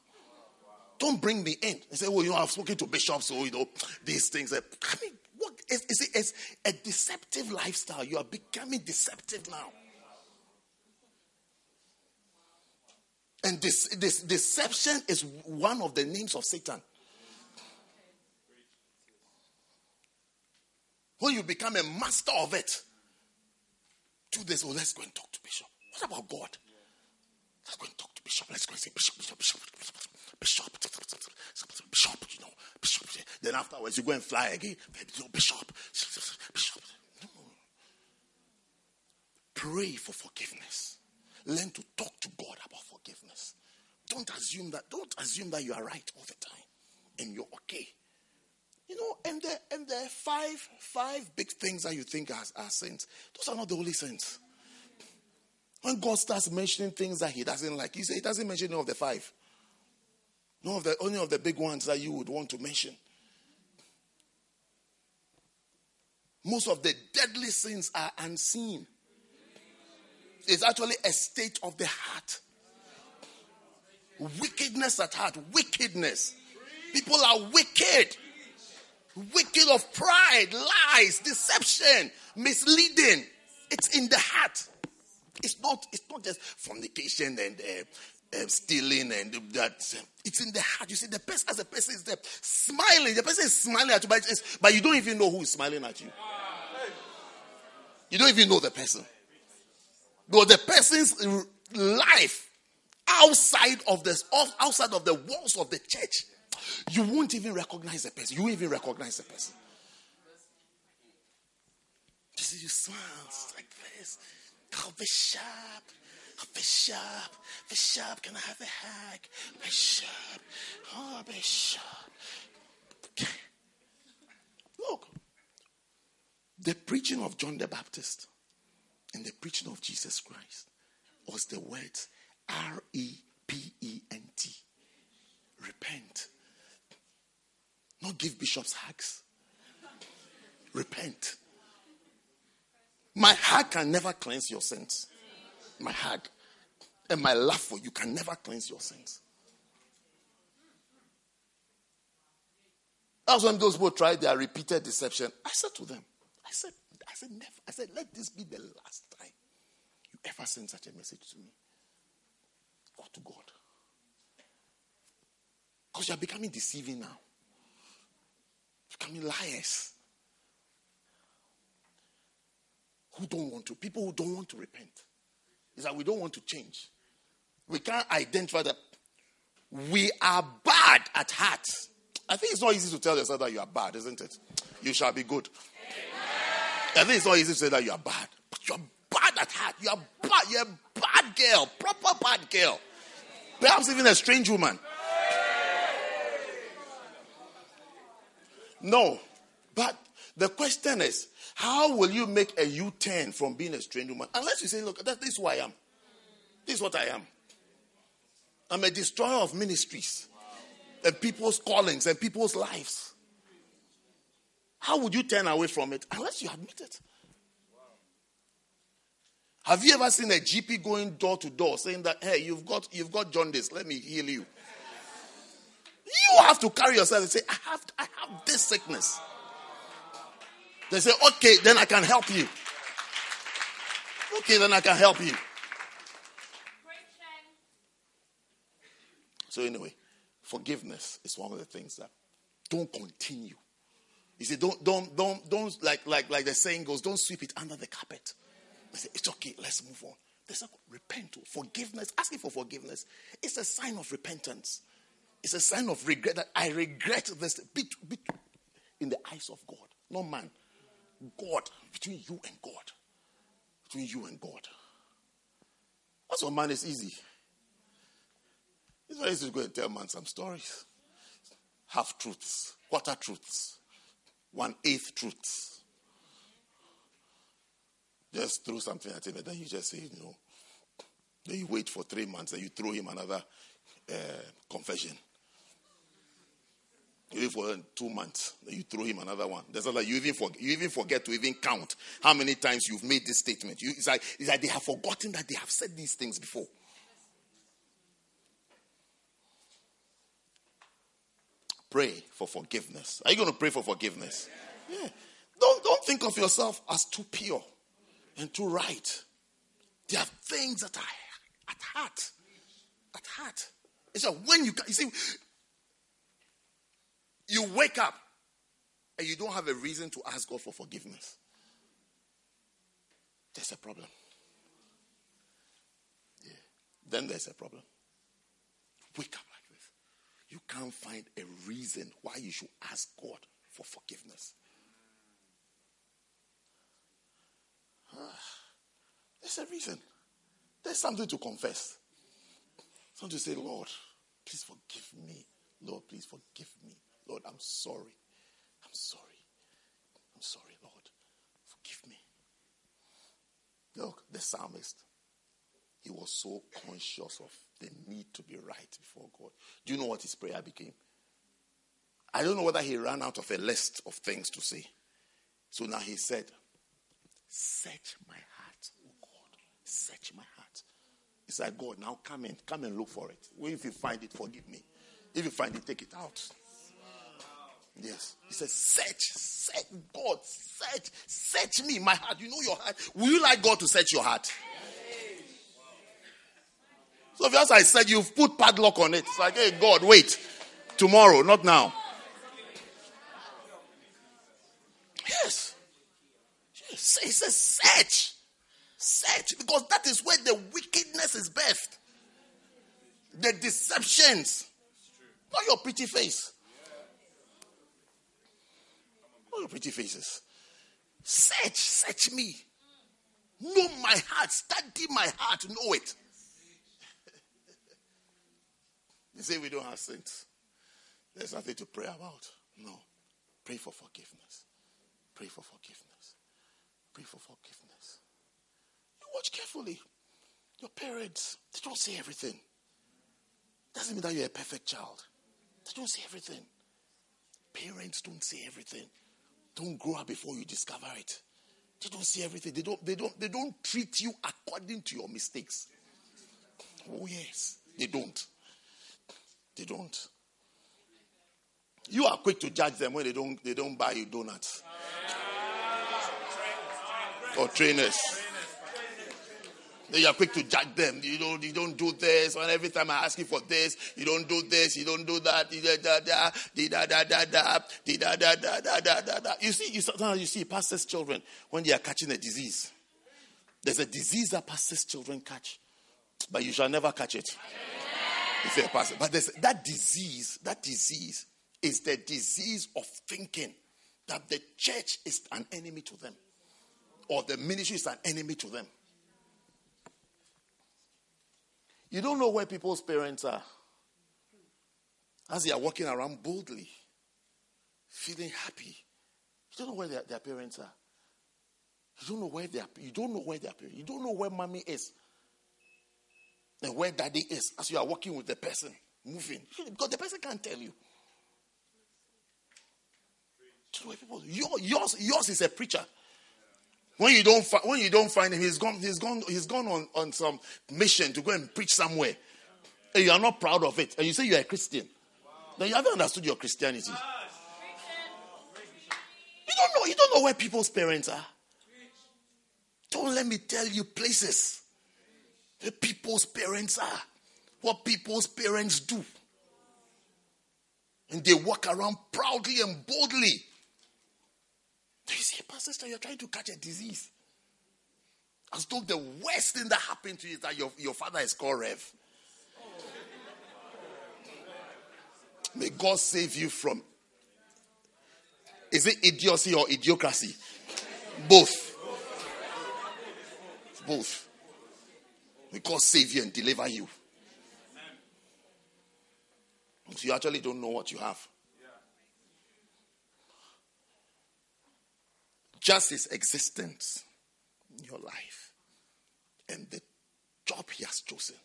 Don't bring me in and say, oh, you know, I've spoken to Bishop, so, you know, these things. I mean, what is, it's, it's a deceptive lifestyle. You are becoming deceptive now. And this, this deception is one of the names of Satan. When you become a master of it, do this. Oh, let's go and talk to Bishop. What about God? Let's go and talk to Bishop. Let's go and say, Bishop, Bishop, Bishop, Bishop, Bishop, Bishop, you know, Bishop. Then afterwards, you go and fly again. Oh, Bishop, Bishop. No. Pray for forgiveness. Learn to talk to God about forgiveness. Don't assume that. Don't assume that you are right all the time and you're okay. You know, and there and are five five big things that you think are, are sins. Those are not the only sins. When God starts mentioning things that He doesn't like, He says He doesn't mention any of the five. None of the only of the big ones that you would want to mention. Most of the deadly sins are unseen. It's actually a state of the heart. Wickedness at heart. Wickedness. People are wicked. Wicked of pride, lies, deception, misleading. It's in the heart. It's not. It's not just fornication and uh, uh, stealing and that. It's in the heart. You see, the person as a person is there smiling. The person is smiling at you, but, but you don't even know who is smiling at you. You don't even know the person. But the person's life outside of this, outside of the walls of the church you won't even recognize the person. You won't even recognize the person. You you smile like this. Oh, Bishop. Oh, Bishop. Bishop, can I have a hug? Bishop. Oh, Bishop. Look, the preaching of John the Baptist and the preaching of Jesus Christ was the words R E P E N T. Repent not give bishops hugs. Repent. My hug can never cleanse your sins. My hug and my love for you can never cleanse your sins. That's when those people tried their repeated deception. I said to them, I said, I said, never. I said, let this be the last time you ever send such a message to me or to God. Because you are becoming deceiving now becoming liars. Who don't want to? People who don't want to repent. Is that we don't want to change. We can't identify that we are bad at heart. I think it's not easy to tell yourself that you are bad, isn't it? You shall be good. I think it's not easy to say that you are bad, but you're bad at heart. You are bad. You're a bad girl, proper bad girl. Perhaps even a strange woman. No. But the question is, how will you make a U turn from being a strange woman? Unless you say, look, this is who I am. This is what I am. I'm a destroyer of ministries and people's callings and people's lives. How would you turn away from it unless you admit it? Have you ever seen a GP going door to door saying that, hey, you've got you've got jaundice, let me heal you? You have to carry yourself and say, I have I have this sickness. They say, okay, then I can help you. Okay, then I can help you. So anyway, forgiveness is one of the things that don't continue. You see, don't don't don't don't like like like the saying goes, don't sweep it under the carpet. They say, it's okay, let's move on. There's a repent, forgiveness, asking for forgiveness. It's a sign of repentance. It's a sign of regret that I regret this bit, bit, in the eyes of God, not man. God, between you and God. Between you and God. What's for man is easy. It's very easy to go and tell man some stories. Half truths, quarter truths, one eighth truths. Just throw something at him and then you just say, you know. Then you wait for three months and you throw him another uh, confession. You wait for two months, you throw him another one. There's like you even forget, you even forget to even count how many times you've made this statement. You, it's, like, it's like they have forgotten that they have said these things before. Pray for forgiveness. Are you going to pray for forgiveness? Yeah. Don't, don't think of yourself as too pure and too right. There are things that are at heart. At heart. It's like when you, you see, you wake up and you don't have a reason to ask God for forgiveness. There's a problem. Yeah. Then there's a problem. Wake up like this. You can't find a reason why you should ask God for forgiveness. There's a reason. There's something to confess. Something to say, Lord, please forgive me. Lord, please forgive me. Lord, I'm sorry. I'm sorry. I'm sorry, Lord. Forgive me. Look, the psalmist, he was so conscious of the need to be right before God. Do you know what his prayer became? I don't know whether he ran out of a list of things to say. So now he said, Search my heart, oh God. Search my heart. It's like, God, now come and come and look for it. If you find it, forgive me. If you find it, take it out. Yes. He says, search, search, God, search, search me, my heart. You know your heart. Will you like God to search your heart? So as I said, you've put padlock on it. It's like, hey, God, wait. Tomorrow, not now. Yes. Yes. He says, search. Search. Because that is where the wickedness is birthed. The deceptions. Not your pretty face. Your pretty faces. Search, search me. Know my heart. Study my heart. Know it. they say we don't have sins. There's nothing to pray about. No. Pray for forgiveness. Pray for forgiveness. Pray for forgiveness. You watch carefully. Your parents, they don't say everything. Doesn't mean that you're a perfect child. They don't say everything. Parents don't say everything. Don't grow up before you discover it. They don't see everything. They don't, they don't, they don't treat you according to your mistakes. Oh, yes. They don't. They don't. You are quick to judge them when they don't they don't buy you donuts. Or trainers. You are quick to judge them. You don't, you don't do this. And every time I ask you for this, you don't do this, you don't do that. Da, da, da, da, da, da, da, da, da, da, da, da, da. You see, you, sometimes you see pastors' children when they are catching a disease. There's a disease that pastors' children catch, but you shall never catch it. If you're a pastor. But that disease, that disease is the disease of thinking that the church is an enemy to them or the ministry is an enemy to them. You don't know where people's parents are as they are walking around boldly, feeling happy. You don't know where their, their parents are. You don't know where they are. You don't know where they are. You don't know where mommy is and where daddy is as you are walking with the person moving because the person can't tell you. Do you know where people? Your, yours, yours is a preacher. When you don't fi- when you don't find him, he's gone. He's gone. He's gone on, on some mission to go and preach somewhere, and you are not proud of it, and you say you are a Christian. Then you haven't understood your Christianity. You don't know. You don't know where people's parents are. Don't let me tell you places where people's parents are, what people's parents do, and they walk around proudly and boldly. You see, Pastor, you're trying to catch a disease. As though the worst thing that happened to you is that your, your father is called Rev. May God save you from. Is it idiocy or idiocracy? Both. Both. May God save you and deliver you. So you actually don't know what you have. Just his existence in your life and the job he has chosen,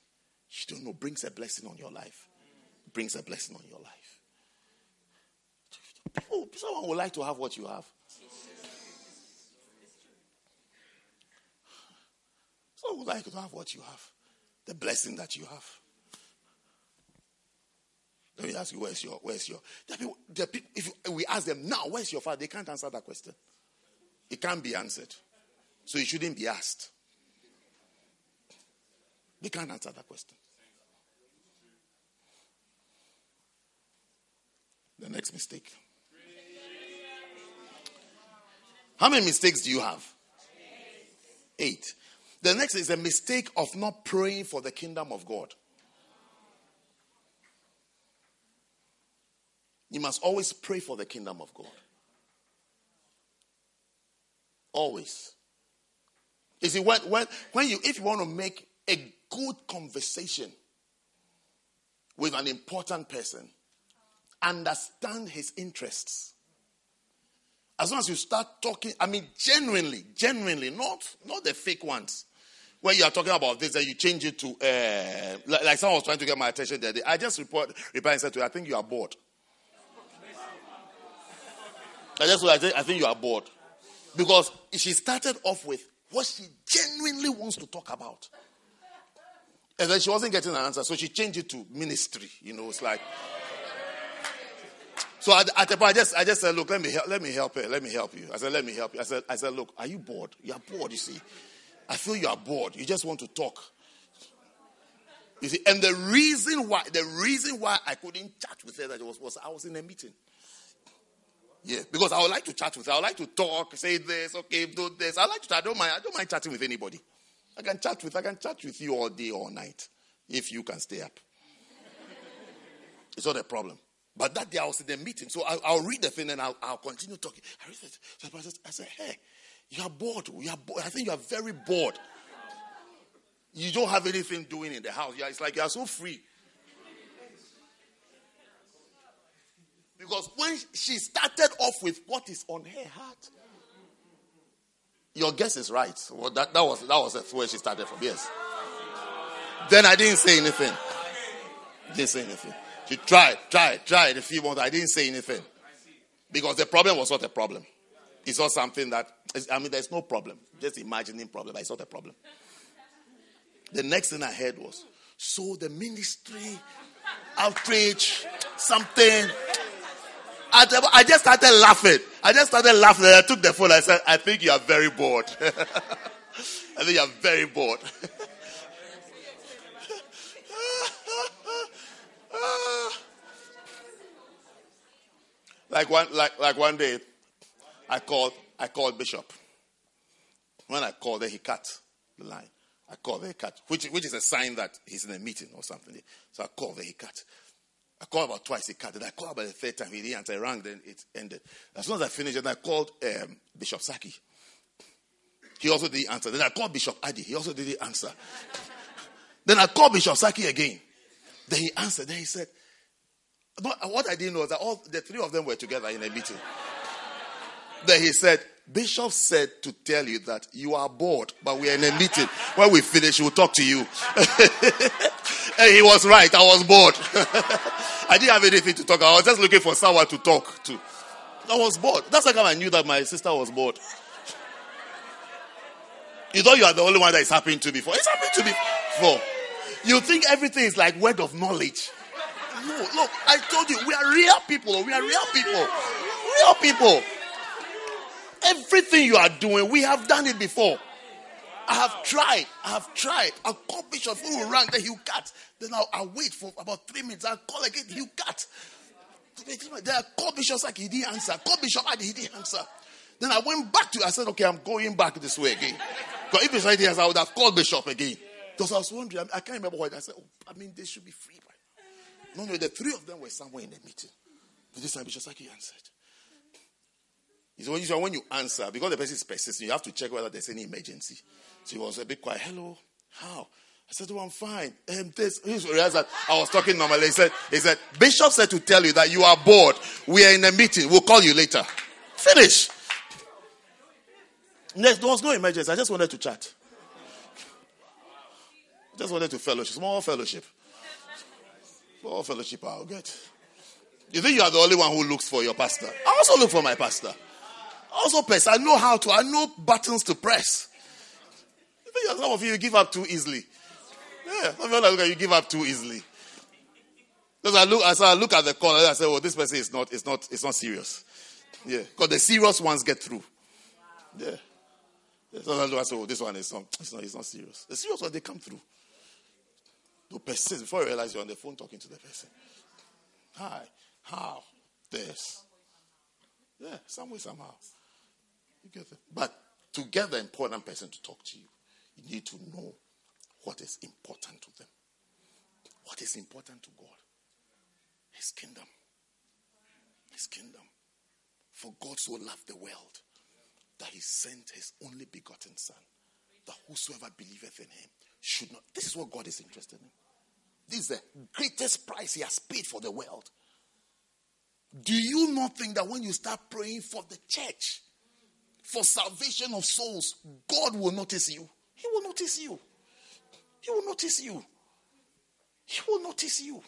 you don't know, brings a blessing on your life. Brings a blessing on your life. People, someone would like to have what you have. Someone would like to have what you have. The blessing that you have. Let me ask you, where's your, where's your, the people, the people, if we ask them now, where's your father? They can't answer that question. It can't be answered. So it shouldn't be asked. They can't answer that question. The next mistake. How many mistakes do you have? Eight. The next is a mistake of not praying for the kingdom of God. You must always pray for the kingdom of God. Always. You see, when, when, when you, if you want to make a good conversation with an important person, understand his interests. As long as you start talking, I mean, genuinely, genuinely, not, not the fake ones. When you are talking about this, then you change it to, uh, like, like someone was trying to get my attention the other day. I just report, replied and said to I think you are bored. I just I I think you are bored. Because she started off with what she genuinely wants to talk about. And then she wasn't getting an answer, so she changed it to ministry. You know, it's like. So at, at the point, I just, I just said, look, let me help, let me help her, let me help you. I said, let me help you. I said, I said, look, are you bored? You are bored, you see. I feel you are bored. You just want to talk. You see, and the reason why, the reason why I couldn't chat with her that was, was I was in a meeting. Yeah, because I would like to chat with her. I would like to talk, say this, okay, do this. I like to. I don't mind. I don't mind chatting with anybody. I can chat with. I can chat with you all day, all night, if you can stay up. It's not a problem. But that day I was in the meeting, so I'll, I'll read the thing and I'll, I'll continue talking. I read it. So I said, I said, "Hey, you are bored. You are bored. I think you are very bored. You don't have anything doing in the house. Yeah, it's like you are so free." Because when she started off with what is on her heart, your guess is right. Well, that, that was that was where she started from. Yes. Then I didn't say anything. Didn't say anything. She tried, tried, tried a few months. I didn't say anything because the problem was not a problem. It's not something that I mean. There's no problem. Just imagining problem. It's not a problem. The next thing I heard was so the ministry outreach something I, just started laughing. I just started laughing. I took the phone. I said, I think you are very bored. I think you are very bored. like one like like one day I called I called Bishop. When I called he cut the line. I called he cut, which which is a sign that he's in a meeting or something. So I called he cut. I called about twice, he cut. Then I called about the third time, he didn't answer. I rang, then it ended. As soon as I finished, then I called um, Bishop Saki. He also didn't answer. Then I called Bishop Adi. He also didn't answer. then I called Bishop Saki again. Then he answered. Then he said, what I didn't know is that all the three of them were together in a meeting. then he said, Bishop said to tell you that you are bored, but we are in a meeting. When we finish, we'll talk to you. and he was right. I was bored. I didn't have anything to talk. About. I was just looking for someone to talk to. I was bored. That's how come I knew that my sister was bored. You thought you are the only one that is happening to before. It's happened to me before. You think everything is like word of knowledge. No, look, I told you, we are real people. We are real people. Real people. Everything you are doing, we have done it before. I have tried. I have tried. I'll call Bishop who will run, then he'll cut. Then I'll, I'll wait for about three minutes. I'll call again, he'll cut. Then I call Bishop like he didn't answer. Call Bishop like he didn't answer. Then I went back to I said, okay, I'm going back this way again. Because if it's right here, I would have called Bishop again. Because I was wondering, I can't remember what I said. Oh, I mean, they should be free. Now. No, no, the three of them were somewhere in the meeting. But this time Bishop Saki answered. It's when you, when you answer, because the person is persistent, you have to check whether there's any emergency. So he was a bit quiet. Hello, how? I said, Oh, I'm fine. Um, this, he realized that I was talking normally. He said, he said, Bishop said to tell you that you are bored. We are in a meeting. We'll call you later. Finish. Yes, there was no emergency. I just wanted to chat. Just wanted to fellowship. Small fellowship. Small fellowship I'll get. You think you are the only one who looks for your pastor? I also look for my pastor. Also press. I know how to. I know buttons to press. Some of you, you give up too easily. Yeah, some of you, you give up too easily. Because I look, I look at the call, I say, "Well, this person is not, it's not, it's not serious." Yeah, because the serious ones get through. Yeah. Sometimes I say, "Oh, this one is not, it's not, it's not serious." The serious ones they come through. To persist before you realize you're on the phone talking to the person. Hi, how, this, yeah, some way somehow. You get it. But to get the important person to talk to you, you need to know what is important to them. What is important to God? His kingdom. His kingdom. For God so loved the world that he sent his only begotten Son, that whosoever believeth in him should not. This is what God is interested in. This is the greatest price he has paid for the world. Do you not think that when you start praying for the church, for salvation of souls, God will notice you? He will notice you. He will notice you. He will notice you.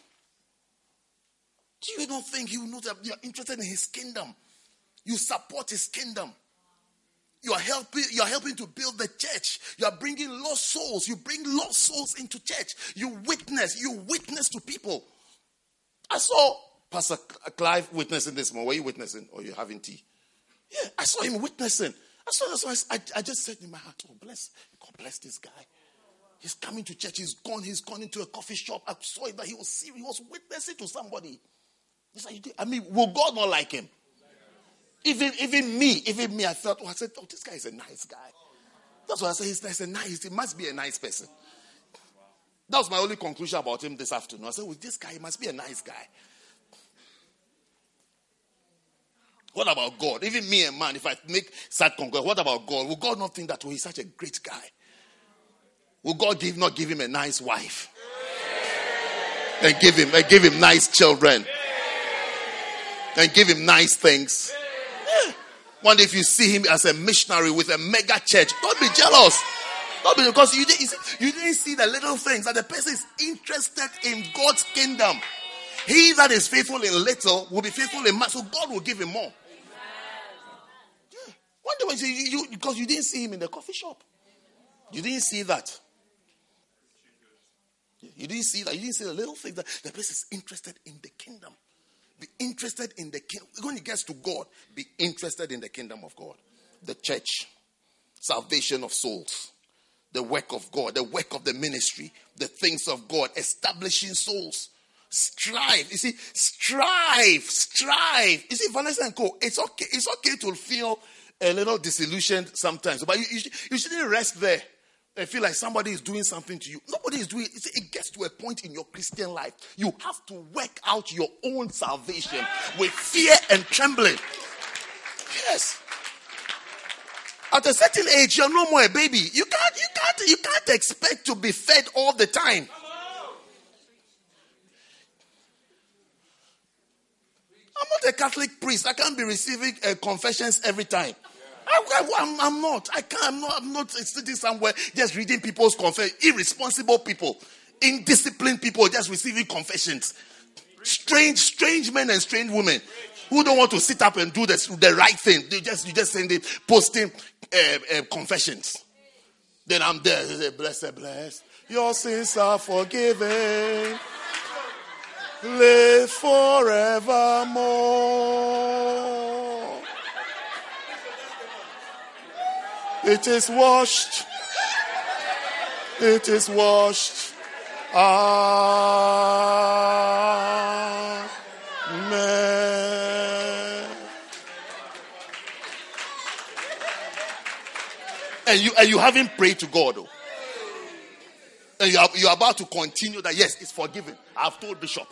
Do you not think He will notice that you are interested in His kingdom? You support His kingdom. You are helping. You are helping to build the church. You are bringing lost souls. You bring lost souls into church. You witness. You witness to people. I saw Pastor Clive witnessing this morning. Were you witnessing or you having tea? Yeah, I saw him witnessing. Saw that's why I, I just said in my heart, oh bless, God bless this guy. He's coming to church. He's gone. He's gone into a coffee shop. I saw it that he was serious. He was witnessing to somebody. I mean, will God not like him? Even even me, even me, I felt. Oh, I said, oh, this guy is a nice guy. That's why I said he's nice. A nice. He must be a nice person. That was my only conclusion about him this afternoon. I said, with this guy, he must be a nice guy. What about God? Even me, a man, if I make sad conclusion, what about God? Will God not think that oh, he's such a great guy? Will God give, not give him a nice wife? And give him, and give him nice children? And give him nice things? Yeah. One day, if you see him as a missionary with a mega church, don't be jealous. Be because you didn't, you didn't see the little things that the person is interested in God's kingdom. He that is faithful in little will be faithful in much, so God will give him more. One day when you, you because you didn't see him in the coffee shop, you didn't see that. You didn't see that. You didn't see the little thing that the person is interested in the kingdom. Be interested in the kingdom. When it gets to God, be interested in the kingdom of God, the church, salvation of souls, the work of God, the work of the ministry, the things of God, establishing souls. Strive. You see, strive, strive. You see, Vanessa and Co. It's okay. It's okay to feel a little disillusioned sometimes, but you, you, you shouldn't rest there. I feel like somebody is doing something to you. Nobody is doing it. It gets to a point in your Christian life. You have to work out your own salvation with fear and trembling. Yes. At a certain age, you're no more a baby. You can't, you can't, you can't expect to be fed all the time. I'm not a Catholic priest. I can't be receiving uh, confessions every time. I, am not. I can't. I'm not, I'm not sitting somewhere just reading people's confessions. Irresponsible people, indisciplined people just receiving confessions. Strange, strange men and strange women who don't want to sit up and do this, the right thing. They just you just send it, posting uh, uh, confessions. Then I'm there. Blessed, blessed. Your sins are forgiven. Live forevermore. It is washed. It is washed. Amen. And you and you haven't prayed to God, though. And you are, you are about to continue that. Yes, it's forgiven. I've told Bishop.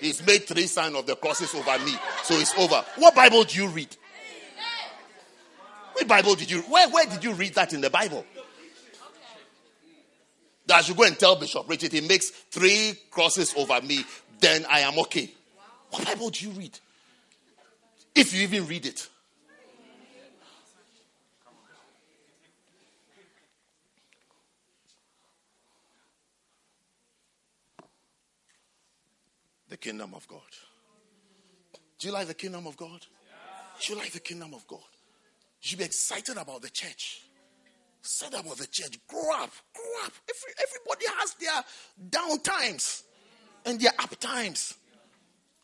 He's made three signs of the crosses over me. So it's over. What Bible do you read? What Bible did you where, where did you read that in the Bible? That should go and tell Bishop Richard he makes three crosses over me, then I am okay. What Bible do you read? If you even read it. The kingdom of God. Do you like the kingdom of God? Do you like the kingdom of God? You should be excited about the church. Excited about the church. Grow up. Grow up. Every, everybody has their down times and their up times.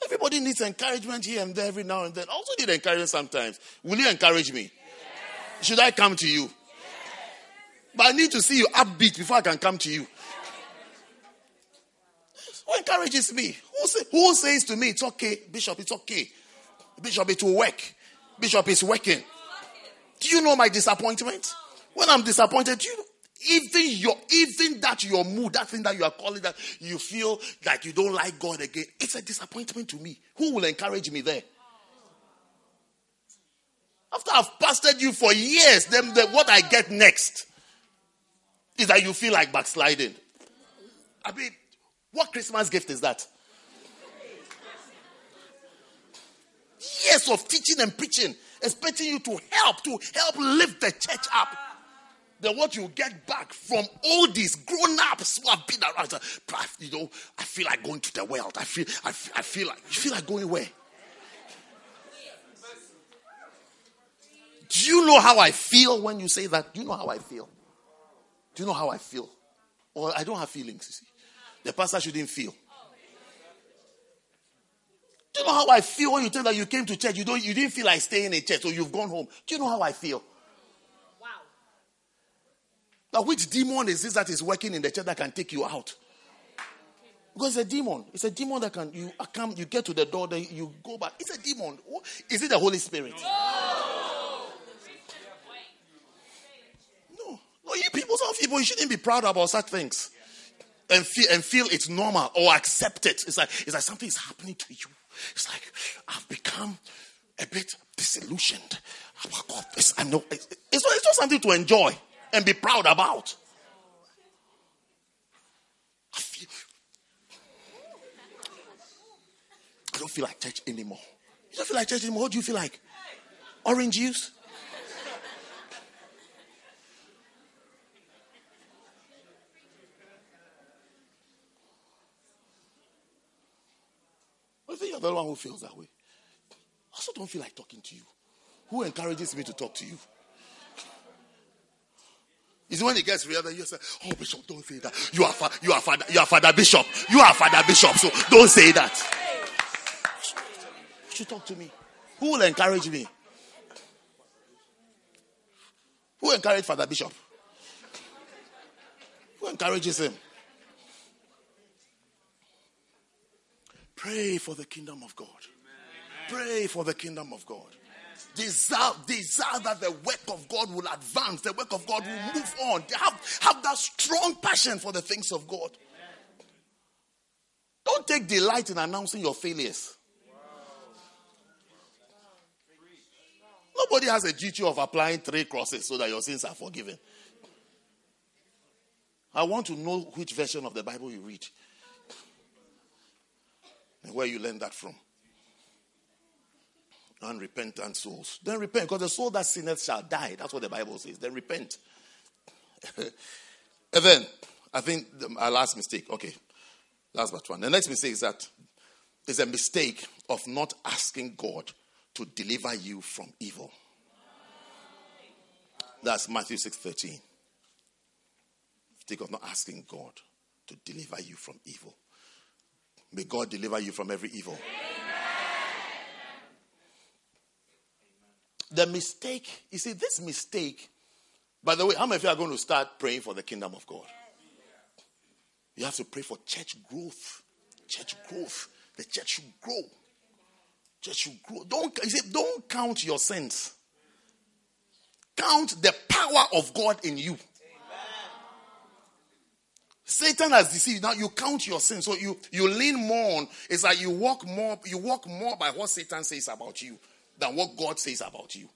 Everybody needs encouragement here and there every now and then. Also need encouragement sometimes. Will you encourage me? Should I come to you? But I need to see you upbeat before I can come to you. Who encourages me? Who, say, who says to me, it's okay, Bishop, it's okay. Bishop, it will work. Bishop is working. Do you know my disappointment? When I'm disappointed, you even your even that your mood, that thing that you are calling that you feel like you don't like God again, it's a disappointment to me. Who will encourage me there? After I've pastored you for years, then the, what I get next is that you feel like backsliding. I mean, what Christmas gift is that? Years of teaching and preaching, expecting you to help, to help lift the church up. Then what you get back from all these grown ups who have been around, you know, I feel like going to the world. I feel, I feel, I feel like, you feel like going where? Do you know how I feel when you say that? Do you know how I feel? Do you know how I feel? Or I don't have feelings, you see. The pastor shouldn't feel. Do you know how I feel when you tell that you came to church, you don't you didn't feel like staying in church, so you've gone home? Do you know how I feel? Wow. Now, which demon is this that is working in the church that can take you out? Because it's a demon. It's a demon that can you come, you get to the door, then you go back. It's a demon. Is it the Holy Spirit? No. No, you people, some people, you shouldn't be proud about such things. And feel and feel it's normal or accept it. It's like it's like something is happening to you. It's like I've become a bit disillusioned. I know it's, it's, not, it's not something to enjoy and be proud about. I feel I don't feel like church anymore. You don't feel like church anymore. What do you feel like? Orange juice? The one who feels that way. I also don't feel like talking to you. Who encourages me to talk to you? Is when it gets real that you say, "Oh, Bishop, don't say that. You are fa- you are father you are Father Bishop. You are Father Bishop, so don't say that." You should talk to me. Who will encourage me? Who encouraged Father Bishop? Who encourages him? Pray for the kingdom of God. Pray for the kingdom of God. Desire, desire that the work of God will advance, the work of God will move on. Have, have that strong passion for the things of God. Don't take delight in announcing your failures. Nobody has a duty of applying three crosses so that your sins are forgiven. I want to know which version of the Bible you read and where you learn that from. Unrepentant souls. Then repent, because the soul that sinneth shall die. That's what the Bible says. Then repent. and then, I think the, our last mistake. Okay, last but one. The next mistake is that it's a mistake of not asking God to deliver you from evil. That's Matthew six thirteen. mistake of not asking God to deliver you from evil. May God deliver you from every evil. The mistake, you see, this mistake, by the way, how many of you are going to start praying for the kingdom of God? You have to pray for church growth. Church growth. The church should grow. Church should grow. Don't, you see, don't count your sins. Count the power of God in you. Satan has deceived. Now you count your sins. So you, you lean more on. It's like you walk more, you walk more by what Satan says about you than what God says about you.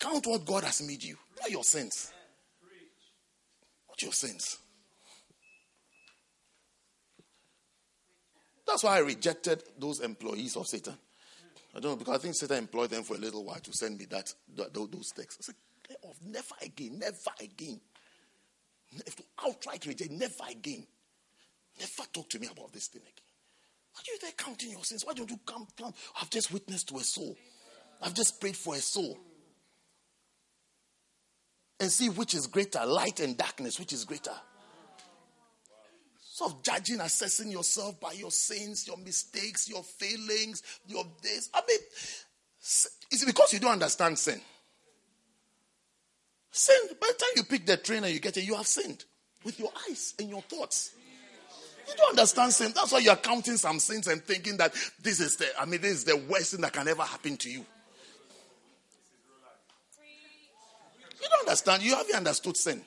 Count what God has made you, not your sins. Not your sins. That's why I rejected those employees of Satan. I don't know because I think Satan employed them for a little while to send me that, that those texts. I said, never again, never again. If to outright reject, never again. Never talk to me about this thing again. Why are you there counting your sins? Why don't you come, come? I've just witnessed to a soul. I've just prayed for a soul. And see which is greater, light and darkness, which is greater. Sort of judging, assessing yourself by your sins, your mistakes, your failings, your days. I mean, it's because you don't understand sin? Sin, by the time you pick the train and you get it, you have sinned with your eyes and your thoughts. You don't understand sin. That's why you're counting some sins and thinking that this is the, I mean, this is the worst thing that can ever happen to you. You don't understand. You haven't understood sin.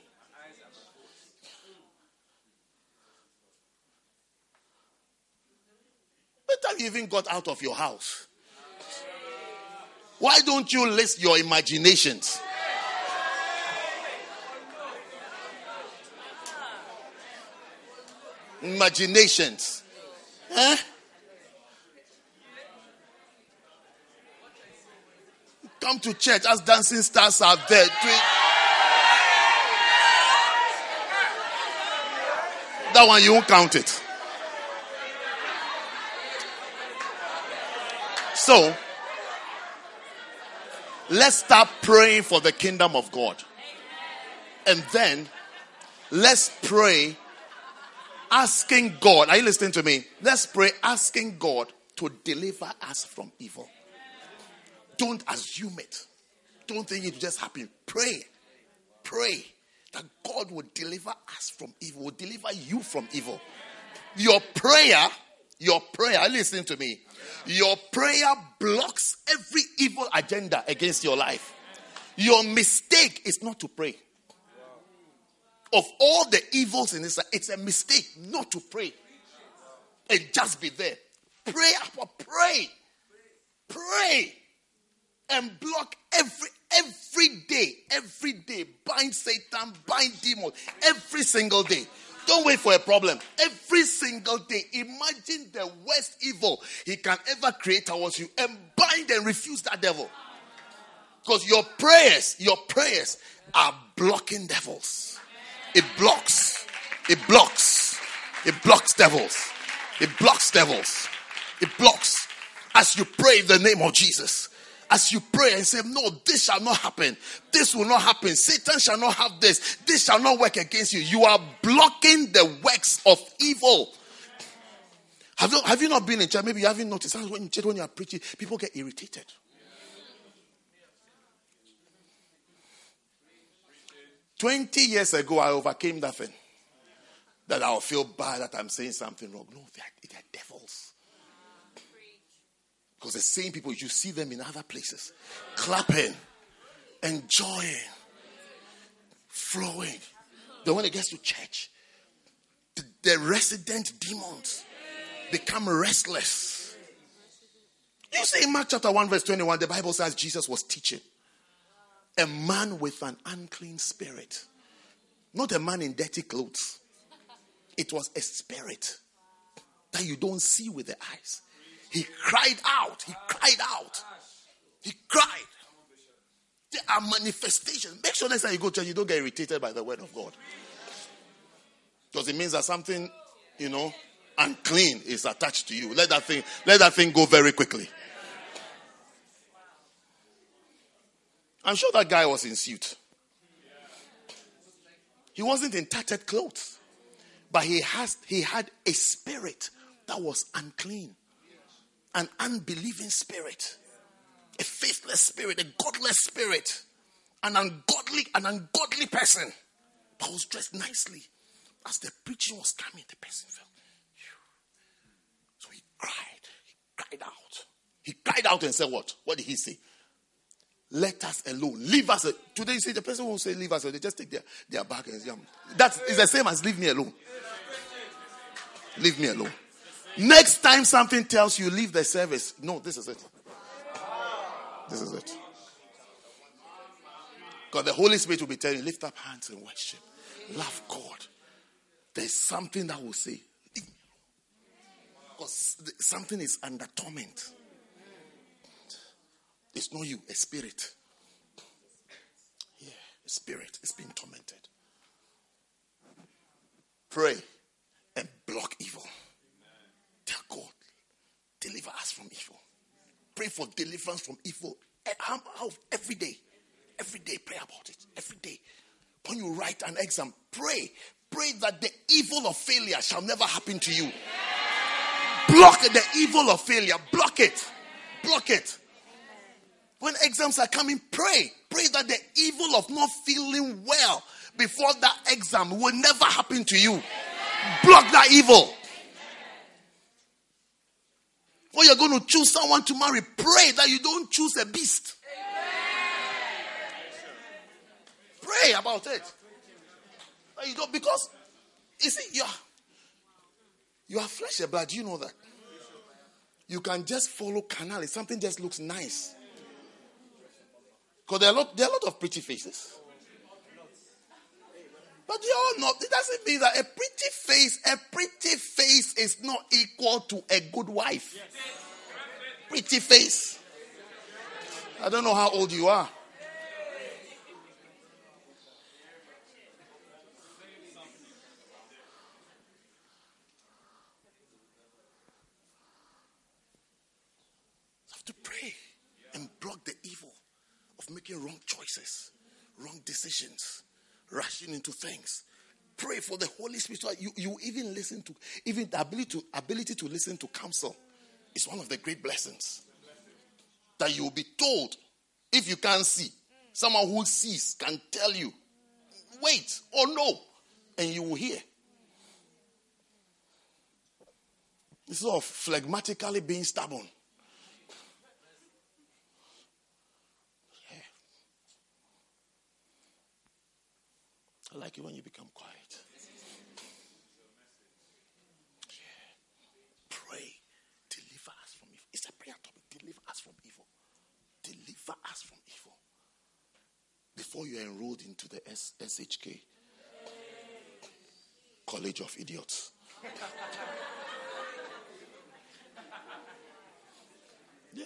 Better you even got out of your house. Why don't you list your imaginations? Imaginations. Huh? Come to church as dancing stars are there. That one you won't count it. So, let's start praying for the kingdom of God. And then, let's pray asking God. Are you listening to me? Let's pray asking God to deliver us from evil. Don't assume it. Don't think it just happen. Pray. Pray that God will deliver us from evil, will deliver you from evil. Your prayer, your prayer, listen to me. Your prayer blocks every evil agenda against your life. Your mistake is not to pray. Of all the evils in this, it's a mistake not to pray and just be there. Pray, pray, pray, and block every every day, every day. Bind Satan, bind demons, every single day. Don't wait for a problem. Every single day, imagine the worst evil he can ever create towards you and bind and refuse that devil. Because your prayers, your prayers are blocking devils. It blocks. It blocks. It blocks devils. It blocks devils. It blocks. As you pray in the name of Jesus, as you pray and say, No, this shall not happen. This will not happen. Satan shall not have this. This shall not work against you. You are blocking the works of evil. Have you, have you not been in church? Maybe you haven't noticed. When when you are preaching, people get irritated. Twenty years ago, I overcame that thing. That I'll feel bad that I'm saying something wrong. No, they are, they are devils. Because the same people, you see them in other places, clapping, enjoying, flowing. Then when it gets to church, the, the resident demons become restless. You see in Mark chapter 1, verse 21, the Bible says Jesus was teaching a man with an unclean spirit, not a man in dirty clothes. It was a spirit that you don't see with the eyes. He cried out. He cried out. He cried. There are manifestations. Make sure next time you go to church, you don't get irritated by the word of God. Because it means that something, you know, unclean is attached to you. Let that thing, let that thing go very quickly. I'm sure that guy was in suit. He wasn't in tattered clothes. But he has he had a spirit that was unclean. An unbelieving spirit. A faithless spirit, a godless spirit. An ungodly, an ungodly person. But was dressed nicely. As the preaching was coming, the person fell. So he cried. He cried out. He cried out and said, What? What did he say? Let us alone. Leave us. a-" Today, you see, the person won't say, Leave us alone. They just take their, their bag and say, That's the same as leave me alone. Leave me alone. Next time something tells you, Leave the service. No, this is it. This is it. God, the Holy Spirit will be telling you, Lift up hands and worship. Love God. There's something that will say, because something is under torment. It's not you, a spirit. Yeah, a spirit is being tormented. Pray and block evil. Tell God, deliver us from evil. Pray for deliverance from evil Eh, how- every day. Every day, pray about it. Every day. When you write an exam, pray. Pray that the evil of failure shall never happen to you. Block the evil of failure. Block it. Block it. When exams are coming, pray. Pray that the evil of not feeling well before that exam will never happen to you. Block that evil. When you're going to choose someone to marry, pray that you don't choose a beast. Pray about it. You don't, because you see, you are, you are flesh and blood. Do you know that? You can just follow canal. Something just looks nice. Because there are, a lot, there are a lot of pretty faces. But they are not. It doesn't mean that a pretty face, a pretty face is not equal to a good wife. Pretty face. I don't know how old you are. You have to pray and block the evil making wrong choices, wrong decisions, rushing into things. Pray for the Holy Spirit. so You, you even listen to, even the ability to, ability to listen to counsel is one of the great blessings. That you will be told if you can't see. Someone who sees can tell you, wait or no, and you will hear. Instead of phlegmatically being stubborn. I like it when you become quiet. Yeah. Pray. Deliver us from evil. It's a prayer topic. Deliver us from evil. Deliver us from evil. Before you enrolled into the SHK, College of Idiots. Yeah.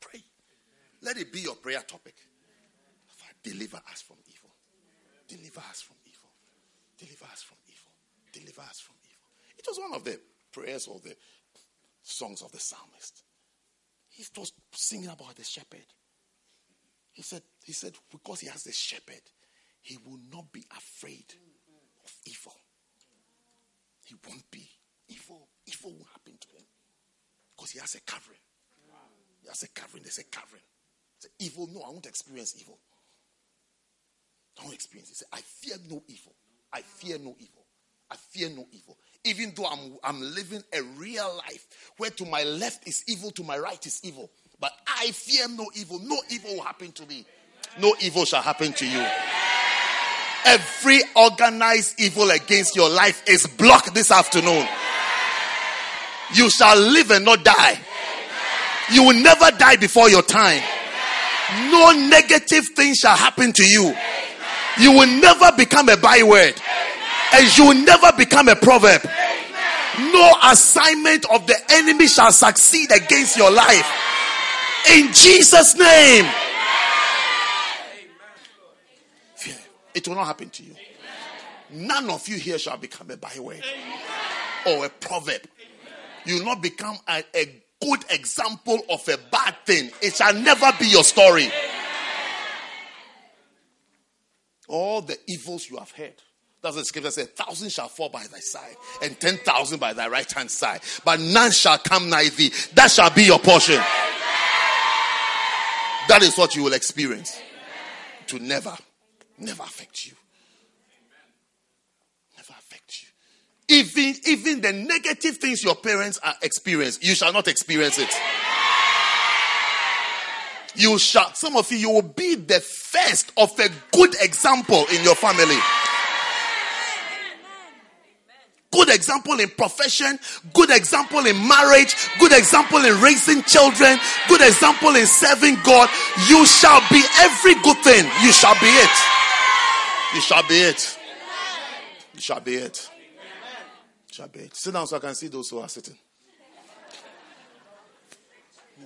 Pray. Let it be your prayer topic. Deliver us from evil. Deliver us from evil. Deliver us from evil. Deliver us from evil. It was one of the prayers or the songs of the psalmist. He was singing about the shepherd. He said, he said, because he has the shepherd, he will not be afraid of evil. He won't be evil. Evil will happen to him. Because he has a covering. He has a covering. There's a covering. Say, evil, no, I won't experience evil. I won't experience it. Say, I fear no evil. I fear no evil. I fear no evil. Even though I'm, I'm living a real life where to my left is evil, to my right is evil. But I fear no evil. No evil will happen to me. No evil shall happen to you. Every organized evil against your life is blocked this afternoon. You shall live and not die. You will never die before your time. No negative thing shall happen to you. You will never become a byword. And you will never become a proverb. No assignment of the enemy shall succeed against your life. In Jesus' name. It will not happen to you. None of you here shall become a byword or a proverb. You will not become a, a good example of a bad thing, it shall never be your story. All the evils you have heard. That's what the scripture says. Thousand shall fall by thy side, and ten thousand by thy right hand side, but none shall come nigh thee. That shall be your portion. That is what you will experience. To never, never affect you. Never affect you. Even, even the negative things your parents are experiencing, you shall not experience it. You shall, some of you, you will be the first of a good example in your family. Good example in profession, good example in marriage, good example in raising children, good example in serving God. You shall be every good thing. You shall be it. You shall be it. You shall be it. You shall be it. Sit down so I can see those who are sitting.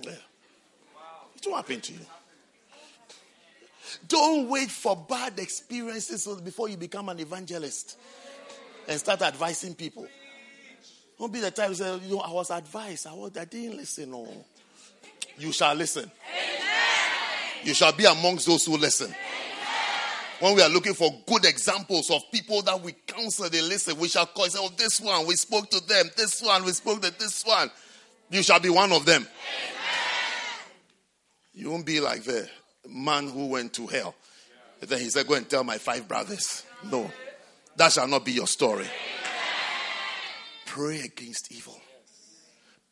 Yeah. It won't happen to you. Don't wait for bad experiences before you become an evangelist and start advising people. Don't be the type who say, you know, I was advised. I, was, I didn't listen. No. You shall listen. You shall be amongst those who listen. When we are looking for good examples of people that we counsel, they listen. We shall call, say, oh, this one, we spoke to them. This one, we spoke to this one. You shall be one of them. You won't be like the man who went to hell. And then he said, Go and tell my five brothers. No, that shall not be your story. Pray against evil.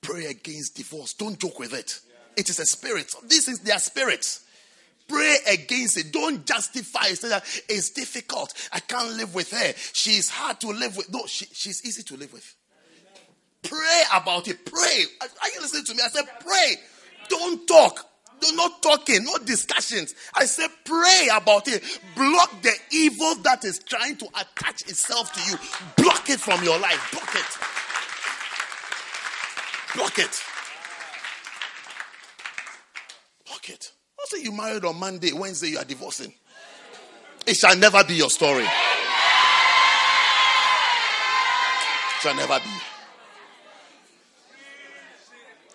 Pray against divorce. Don't joke with it. It is a spirit. This is their spirits. Pray against it. Don't justify it. Say that it's difficult. I can't live with her. She's hard to live with. No, she, she's easy to live with. Pray about it. Pray. Are you listening to me? I said, pray. Don't talk. Do not talking, no discussions. I said, pray about it. Block the evil that is trying to attach itself to you. Block it from your life. Block it. Block it. Block it. Also, you married on Monday, Wednesday, you are divorcing. It shall never be your story. shall never be.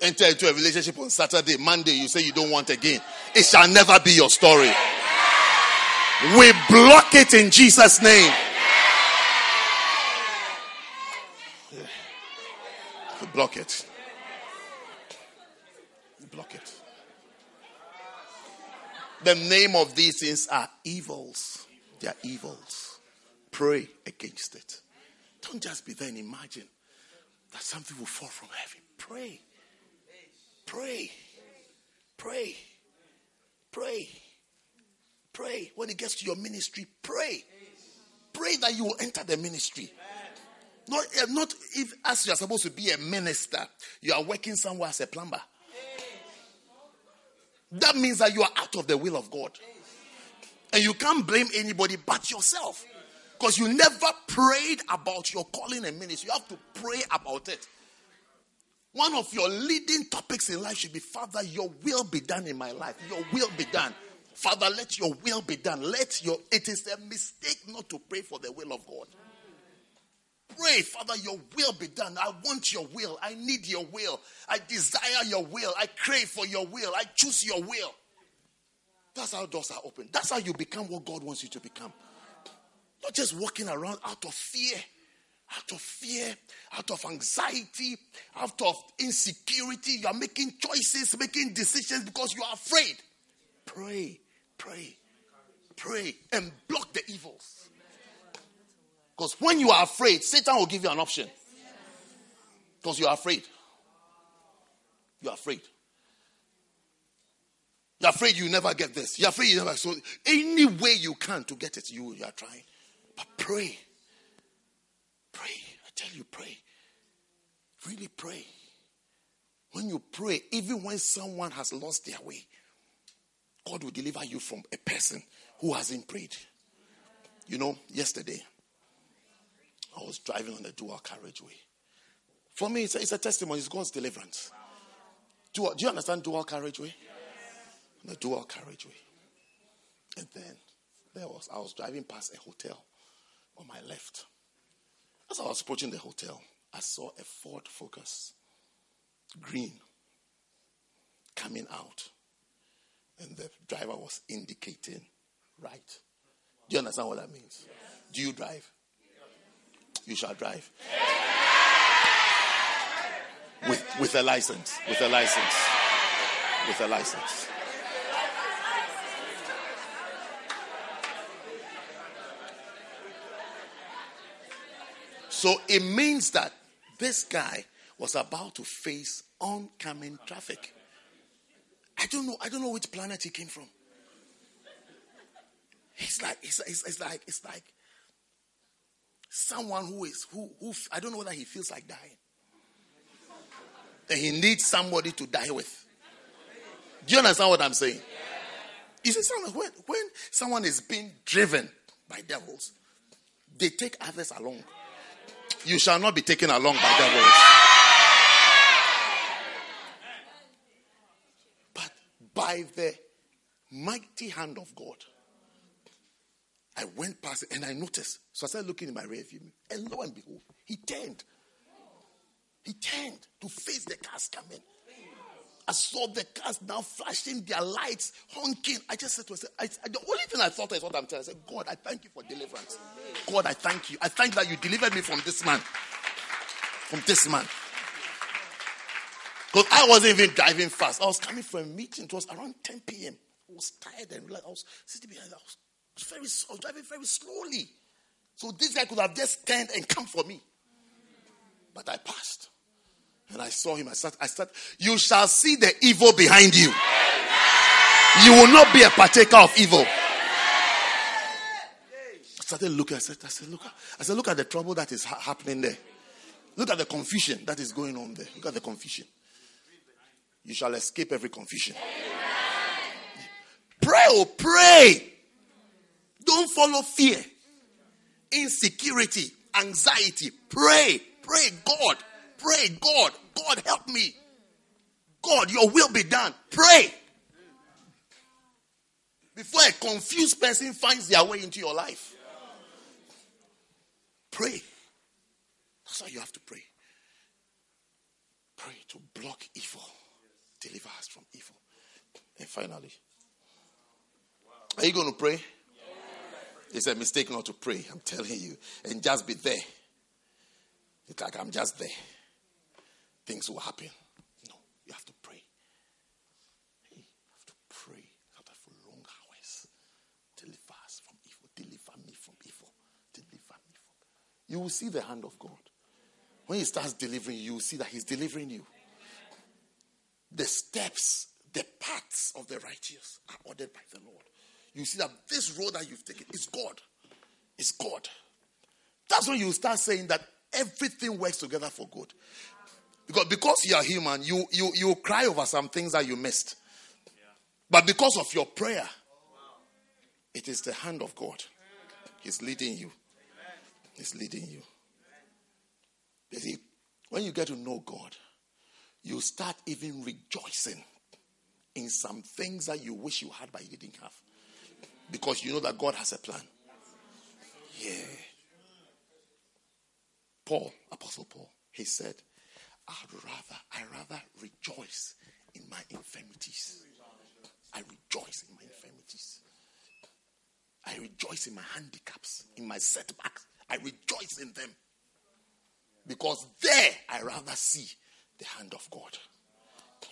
Enter into a relationship on Saturday, Monday, you say you don't want again. It shall never be your story. We block it in Jesus' name. Block it. Block it. The name of these things are evils. They are evils. Pray against it. Don't just be there and imagine that something will fall from heaven. Pray. Pray. Pray. Pray. Pray. When it gets to your ministry, pray. Pray that you will enter the ministry. Not, eh, not if as you are supposed to be a minister, you are working somewhere as a plumber. That means that you are out of the will of God. And you can't blame anybody but yourself. Because you never prayed about your calling and ministry. You have to pray about it. One of your leading topics in life should be Father, your will be done in my life. Your will be done. Father, let your will be done. Let your it is a mistake not to pray for the will of God. Pray, Father, your will be done. I want your will. I need your will. I desire your will. I crave for your will. I choose your will. That's how doors are open. That's how you become what God wants you to become. Not just walking around out of fear, out of fear, out of anxiety, out of insecurity. You are making choices, making decisions because you are afraid. Pray, pray, pray, and block the evils. Because when you are afraid, Satan will give you an option. Because you are afraid. You are afraid. You're afraid you never get this. You're afraid you never. So, any way you can to get it, you, you are trying. But pray. Pray. I tell you, pray. Really pray. When you pray, even when someone has lost their way, God will deliver you from a person who hasn't prayed. You know, yesterday, I was driving on the dual carriageway. For me, it's a, it's a testimony, it's God's deliverance. Dual, do you understand dual carriageway? The dual carriageway. And then there was I was driving past a hotel on my left. As I was approaching the hotel, I saw a Ford Focus, green, coming out. And the driver was indicating right. Do you understand what that means? Do you drive? You shall drive. With, with a license. With a license. With a license. So it means that this guy was about to face oncoming traffic. I don't know. I don't know which planet he came from. It's like it's, it's, it's like it's like someone who is who who I don't know whether he feels like dying. And he needs somebody to die with. Do you understand what I'm saying? You see, someone, when, when someone is being driven by devils, they take others along. You shall not be taken along by devils. But by the mighty hand of God, I went past it and I noticed. So I started looking in my rear view mirror, and lo and behold, he turned. He turned to face the cars coming. I saw the cars now flashing their lights, honking. I just said to myself, I, I- the only thing I thought is what I'm telling. I said, God, I thank you for deliverance. God, I thank you. I thank that you delivered me from this man. From this man. Because I wasn't even driving fast. I was coming from a meeting. It was around 10 p.m. I was tired and I was sitting behind. I was very, driving very slowly. So this guy could have just turned and come for me. But I passed. And I saw him. I said, I said, You shall see the evil behind you. You will not be a partaker of evil. I started looking. I said, I said, look, I said, look at the trouble that is ha- happening there. Look at the confusion that is going on there. Look at the confusion. You shall escape every confusion. Pray, oh, pray. Don't follow fear, insecurity, anxiety. Pray, pray, God, pray, God, God, help me. God, your will be done. Pray. Before a confused person finds their way into your life, pray. That's how you have to pray. Pray to block evil, deliver us from evil. And finally, are you going to pray? It's a mistake not to pray, I'm telling you, and just be there. It's like I'm just there. Things will happen. No, you have to pray. Hey, you have to pray after for long hours. Deliver us from evil. Deliver me from evil. Deliver me from. You will see the hand of God. When He starts delivering you, you see that He's delivering you. The steps, the paths of the righteous are ordered by the Lord. You see that this road that you've taken is God. It's God. That's when you start saying that everything works together for good. Because because you are human, you you you cry over some things that you missed. But because of your prayer, it is the hand of God. He's leading you. He's leading you. You see, when you get to know God, you start even rejoicing in some things that you wish you had but you didn't have. Because you know that God has a plan. Yeah. Paul, Apostle Paul, he said, I'd rather, I rather rejoice in my infirmities. I rejoice in my infirmities. I rejoice in my handicaps, in my setbacks. I rejoice in them. Because there I rather see the hand of God.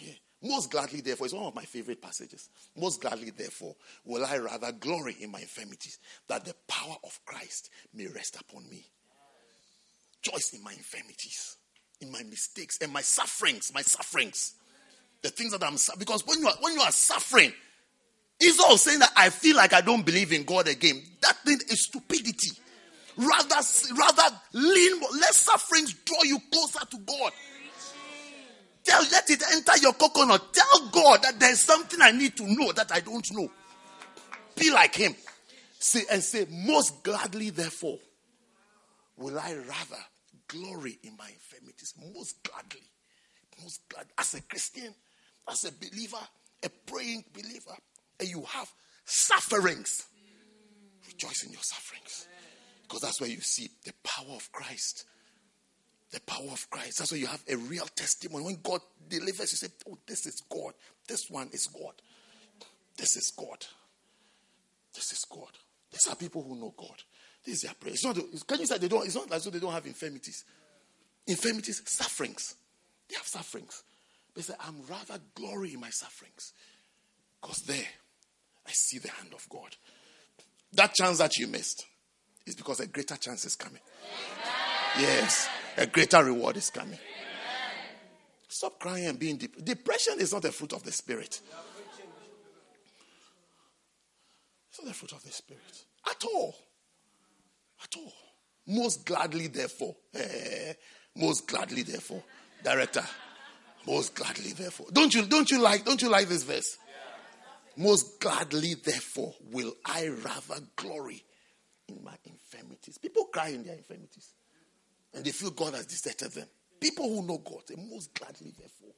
Yeah. Most gladly, therefore, it's one of my favorite passages. Most gladly, therefore, will I rather glory in my infirmities, that the power of Christ may rest upon me. Joyce in my infirmities, in my mistakes, and my sufferings, my sufferings. The things that I'm because when you are when you are suffering, instead of saying that I feel like I don't believe in God again, that thing is stupidity. Rather, rather lean, let sufferings draw you closer to God. Tell, let it enter your coconut. Tell God that there's something I need to know that I don't know. Be like Him. Say and say, most gladly, therefore, will I rather glory in my infirmities. Most gladly, most glad as a Christian, as a believer, a praying believer, and you have sufferings. Rejoice in your sufferings, because that's where you see the power of Christ The power of Christ. That's why you have a real testimony. When God delivers, you say, Oh, this is God. This one is God. This is God. This is God. These are people who know God. This is their prayer. It's not, can you say they don't, it's not as though they don't have infirmities. Infirmities, sufferings. They have sufferings. They say, I'm rather glory in my sufferings. Because there, I see the hand of God. That chance that you missed is because a greater chance is coming. Yes, a greater reward is coming. Stop crying and being deep. Depression is not a fruit of the spirit. It's not the fruit of the spirit at all. At all. Most gladly, therefore. Eh, most gladly, therefore. Director. Most gladly, therefore. Don't you don't you like don't you like this verse? Most gladly, therefore, will I rather glory in my infirmities. People cry in their infirmities. And they feel God has deserted them. People who know God, they most gladly, therefore,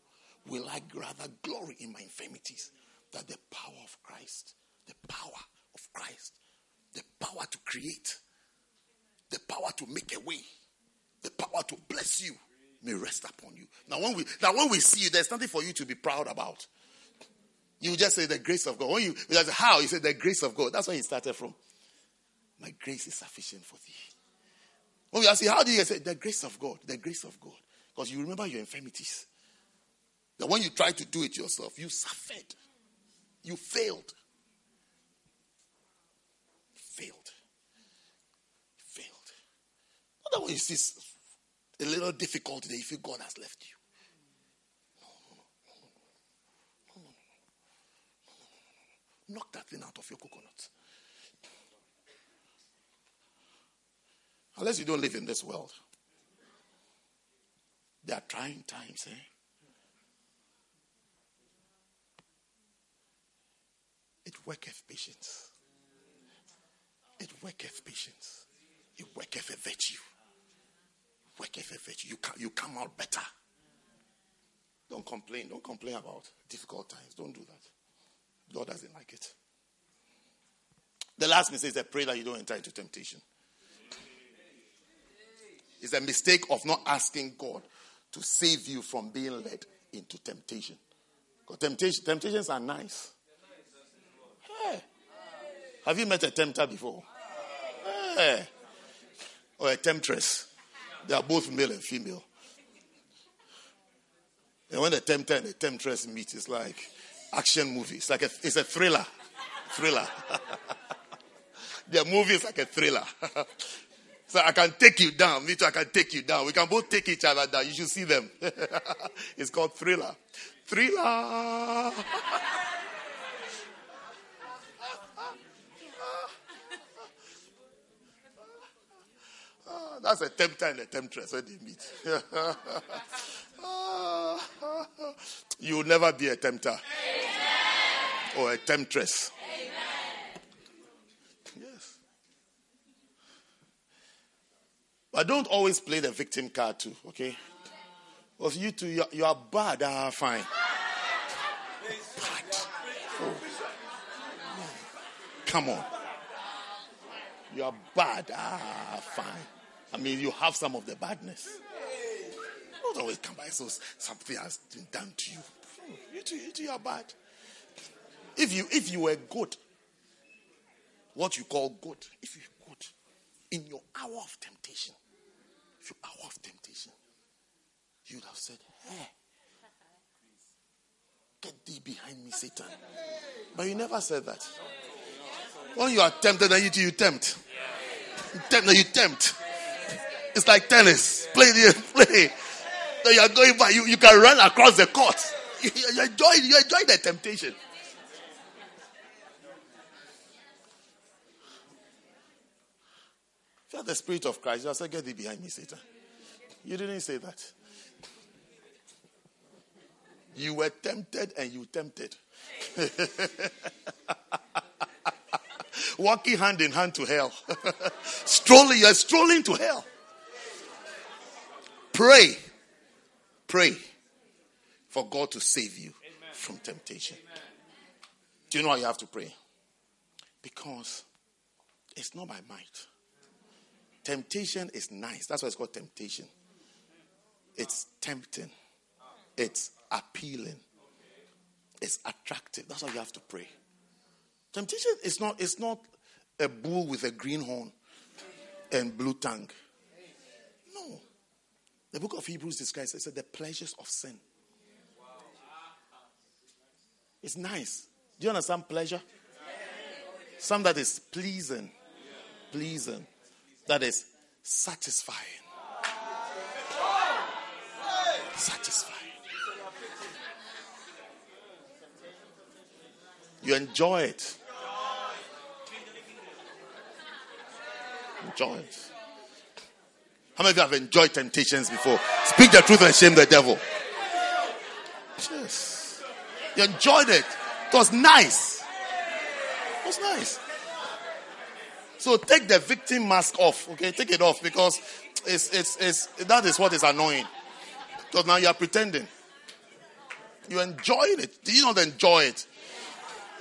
will I rather glory in my infirmities. That the power of Christ, the power of Christ, the power to create, the power to make a way, the power to bless you may rest upon you. Now when we now when we see you, there's nothing for you to be proud about. You just say the grace of God. When you that's how you say the grace of God. That's where he started from. My grace is sufficient for thee. When we ask you, how do you say the grace of God? The grace of God. Because you remember your infirmities. That when you try to do it yourself, you suffered. You failed. Failed. Failed. Not that when you see a little difficulty, that you feel God has left you. Knock that thing out of your coconut. Unless you don't live in this world. There are trying times, eh? It worketh patience. It worketh patience. It worketh a virtue. Worketh a virtue. You, you come out better. Don't complain. Don't complain about difficult times. Don't do that. God doesn't like it. The last mistake is a prayer that you don't enter into temptation. It's a mistake of not asking God to save you from being led into temptation. Because temptation, temptations are nice. Hey. Have you met a tempter before? Hey. Or a temptress? They are both male and female. And when the tempter and the temptress meet, it's like action movie. It's like a, it's a thriller. Thriller. Their movie is like a thriller. so I can take you down. Me too, I can take you down. We can both take each other down. You should see them. it's called thriller. Thriller. That's a tempter and a temptress when they meet. You will never be a tempter or a temptress. But don't always play the victim card too, okay? Because you two, you are, you are bad, ah, fine. Oh. Come on. You are bad, ah, fine. I mean, you have some of the badness. Don't always come by so something has been done to you. You too, you too, are bad. If you if you were good, what you call good, if you're good, in your hour of temptation, your hour of temptation, you'd have said, Hey, get thee behind me, Satan. But you never said that. When you are tempted, then you, you tempt. You tempt, you tempt. It's like tennis. Play the play. So you are going by. You, you can run across the court. You, you enjoy you enjoy the temptation. You have the spirit of Christ, you said, "Get thee behind me, Satan." You didn't say that. You were tempted and you tempted. Walking hand in hand to hell. strolling, you're strolling to hell. Pray. Pray for God to save you from temptation. Do you know why you have to pray? Because it's not by might. Temptation is nice. That's why it's called temptation. It's tempting. It's appealing. It's attractive. That's why you have to pray. Temptation is not, it's not a bull with a green horn and blue tongue. No. The book of Hebrews describes it, it said the pleasures of sin. It's nice. Do you understand pleasure? Some that is pleasing. Pleasing. That is satisfying. Satisfying. You enjoy it. Enjoy it. How many of you have enjoyed temptations before? Speak the truth and shame the devil. Yes. You enjoyed it. It was nice. It was nice. So take the victim mask off, okay? Take it off because it's, it's, it's, that is what is annoying. Because now you are pretending. You enjoying it. Do you not enjoy it?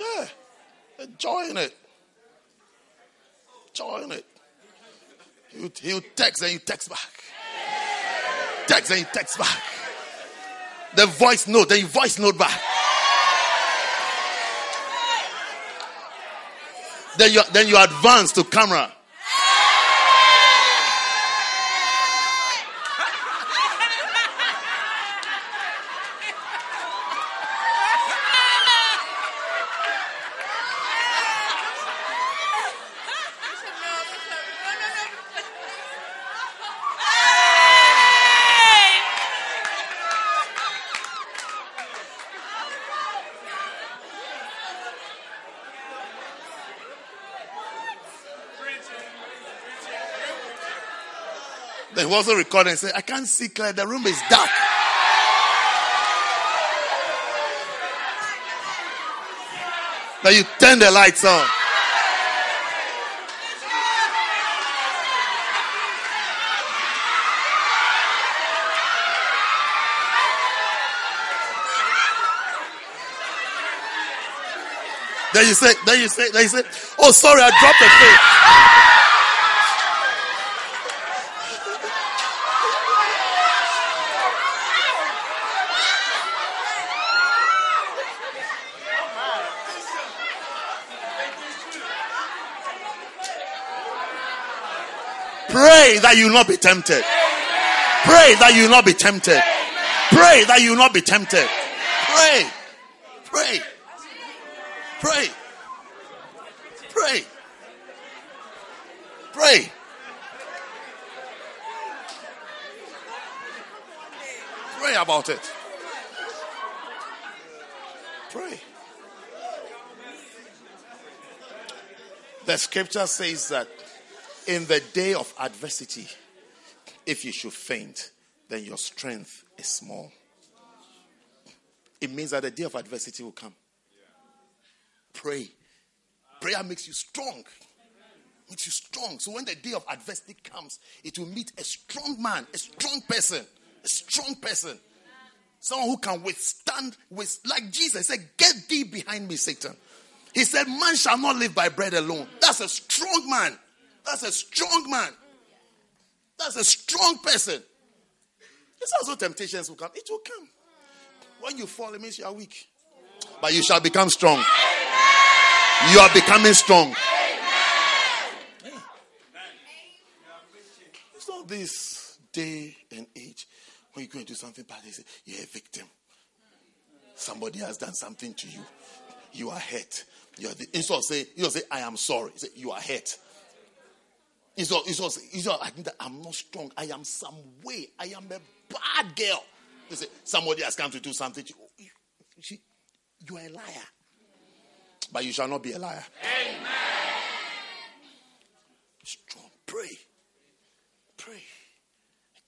Yeah. Enjoying it. Enjoying it. He'll, he'll text and you text back. Text and you text back. The voice note, then you voice note back. Then you then you advance to camera. Also recording and said, I can't see clear, the room is dark. Then you turn the lights on. Then you say, then you say, then you say, oh sorry, I dropped the thing. Pray that you not be tempted. Pray that you not be tempted. Pray that you not be tempted. Pray. Pray. Pray. Pray. Pray. Pray about it. Pray. The scripture says that in the day of adversity, if you should faint, then your strength is small. It means that the day of adversity will come. Pray. Prayer makes you strong. Makes you strong. So when the day of adversity comes, it will meet a strong man, a strong person, a strong person. Someone who can withstand with like Jesus said, Get thee behind me, Satan. He said, Man shall not live by bread alone. That's a strong man. That's a strong man. That's a strong person. It's also temptations will come. It will come. When you fall, it means you are weak. But you shall become strong. You are becoming strong. Yeah. It's not this day and age when you go and do something bad, they say, You're a victim. Somebody has done something to you. You are hurt. You are the, instead of say, you say, I am sorry. Say, you are hurt. It's all, it's all, it's all, I think that I'm not strong. I am some way. I am a bad girl. They say, somebody has come to do something. You. You, you are a liar. But you shall not be a liar. Amen. Strong. Pray. Pray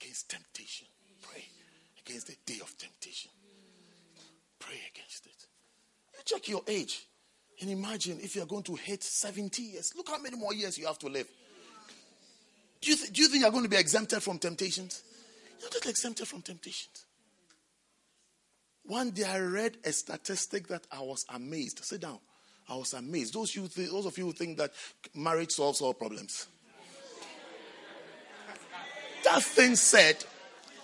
against temptation. Pray against the day of temptation. Pray against it. You check your age and imagine if you're going to hit 70 years. Look how many more years you have to live. Do you, th- do you think you're going to be exempted from temptations? You're not exempted from temptations. One day I read a statistic that I was amazed. Sit down. I was amazed. Those, you th- those of you who think that marriage solves all problems. That thing said,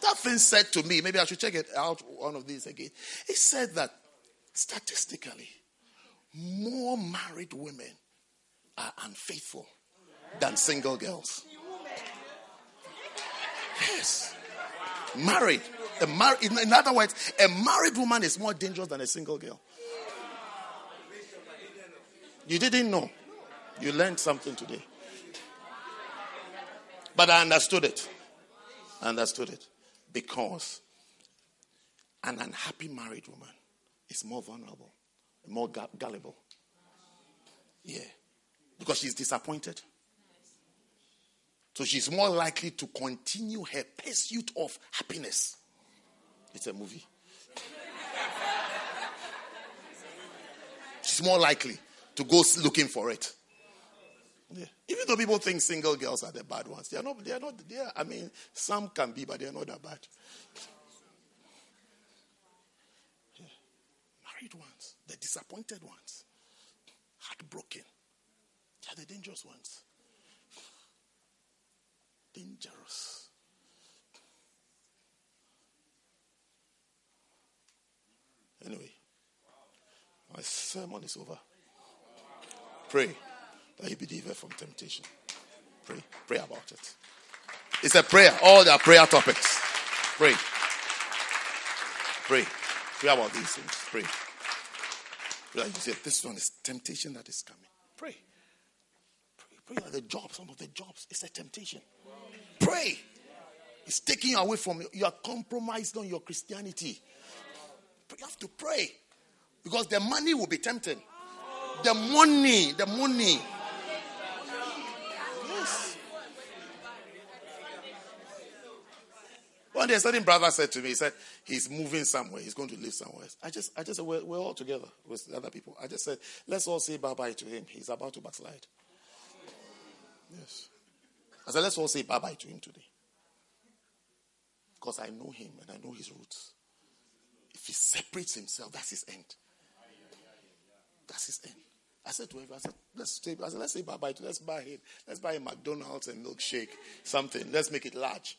that thing said to me, maybe I should check it out one of these again. It said that statistically, more married women are unfaithful than single girls. Yes. Married. A mar- in, other words, a married woman is more dangerous than a single girl. You didn't know. You learned something today. But I understood it. I understood it. Because an unhappy married woman is more vulnerable, more gullible. Yeah. Because she's disappointed. So she's more likely to continue her pursuit of happiness. It's a movie. she's more likely to go looking for it. Yeah. Even though people think single girls are the bad ones, they are not. They are not. They are, I mean, some can be, but they are not that bad. Married ones, the disappointed ones, heartbroken, they are the dangerous ones. Dangerous. Anyway, my sermon is over. Pray that you be delivered from temptation. Pray. Pray about it. It's a prayer. All the prayer topics. Pray. Pray. Pray about these things. Pray. Like you said, this one is temptation that is coming. Pray. Pray. That the job, some of the jobs, it's a temptation. Pray. It's taking you away from you. You are compromised on your Christianity. You have to pray. Because the money will be tempting. The money, the money. Yes. One day, a certain brother said to me, he said, he's moving somewhere. He's going to live somewhere. I just, I just said, we're, we're all together with the other people. I just said, let's all say bye-bye to him. He's about to backslide. Yes. I said, let's all say bye-bye to him today. Because I know him and I know his roots. If he separates himself, that's his end. That's his end. I said to him, I said, let's say, I said, let's say bye bye to let's buy him. Let's buy a McDonald's and milkshake, something. Let's make it large.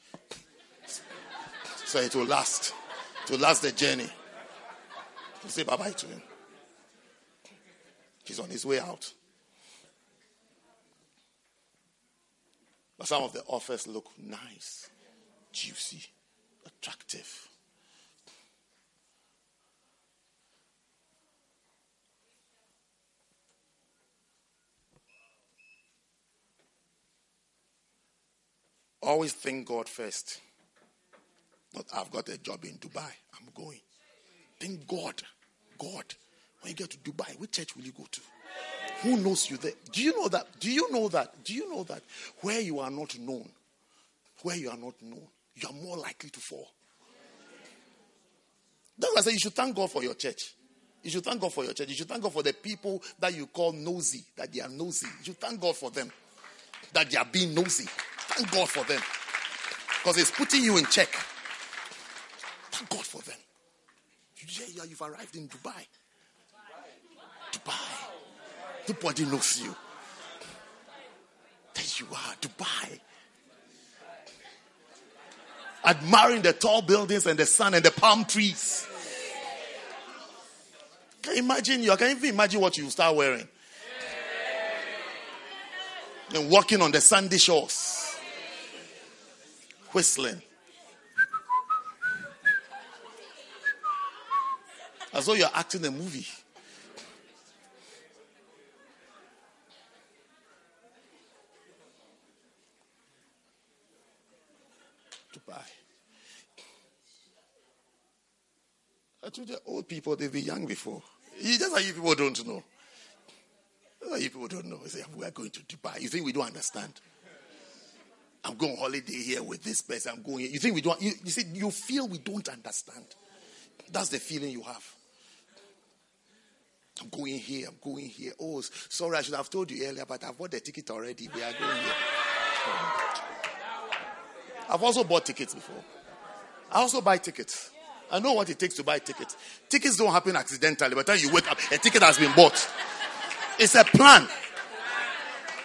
so it will last. It will last the journey. Say bye bye to him. He's on his way out. But some of the offers look nice, juicy, attractive. Always think God first. Not, I've got a job in Dubai. I'm going. Think God. God. When you get to Dubai, which church will you go to? Who knows you there? Do you know that? Do you know that? Do you know that where you are not known, where you are not known, you are more likely to fall? That's why I say you should thank God for your church. You should thank God for your church. You should thank God for the people that you call nosy, that they are nosy. You should thank God for them, that they are being nosy. Thank God for them. Because it's putting you in check. Thank God for them. You yeah, you've arrived in Dubai. Dubai. Nobody knows you. There you are, Dubai. Admiring the tall buildings and the sun and the palm trees. Can you imagine you? Can even imagine what you start wearing. And walking on the sandy shores. Whistling. As though you're acting a movie. Dubai. I told you, old people, they've been young before. You just like you people don't know. Why you people don't know. Say, we are going to Dubai. You think we don't understand? I'm going holiday here with this person. I'm going here. You think we don't? You, you see, you feel we don't understand. That's the feeling you have. I'm going here. I'm going here. Oh, sorry, I should have told you earlier, but I've bought the ticket already. We are going here. I've also bought tickets before. I also buy tickets. I know what it takes to buy tickets. Tickets don't happen accidentally. By the time you wake up, a ticket has been bought. It's a plan.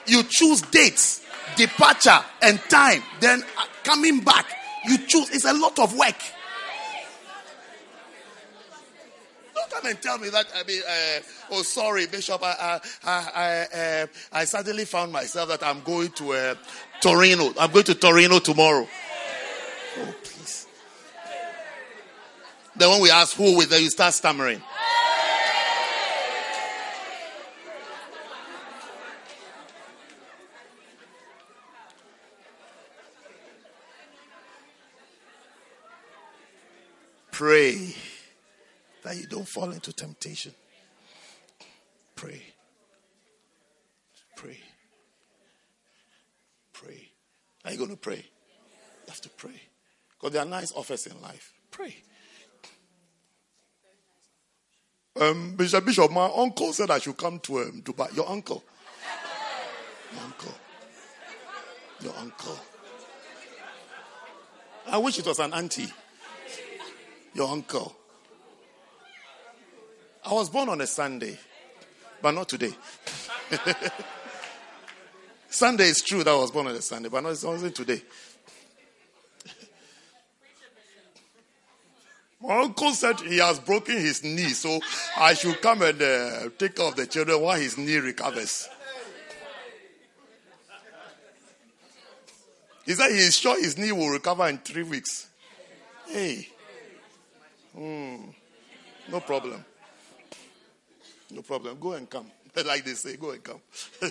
You choose dates, departure, and time. Then uh, coming back, You choose. It's a lot of work. Don't come and tell me that. I mean, uh, oh, sorry, Bishop. I, I, I, I, uh, I suddenly found myself that I'm going to uh, Torino. I'm going to Torino tomorrow. Oh, please. Then when we ask who with them, you start stammering. Pray that you don't fall into temptation. Pray. Pray. Pray. Are you going to pray? You have to pray. Because there are nice offers in life. Pray. Um, Bishop, Bishop, my uncle said I should come to um, Dubai. Your uncle. Your uncle. Your uncle. I wish it was an auntie. Your uncle. I was born on a Sunday, but not today. Sunday is true that I was born on a Sunday, but not, wasn't today. My uncle said he has broken his knee, so I should come and uh, take care of the children while his knee recovers. He said he is sure his knee will recover in three weeks. Hey. Hmm. No problem. No problem. Go and come. Like they say, go and come. Pray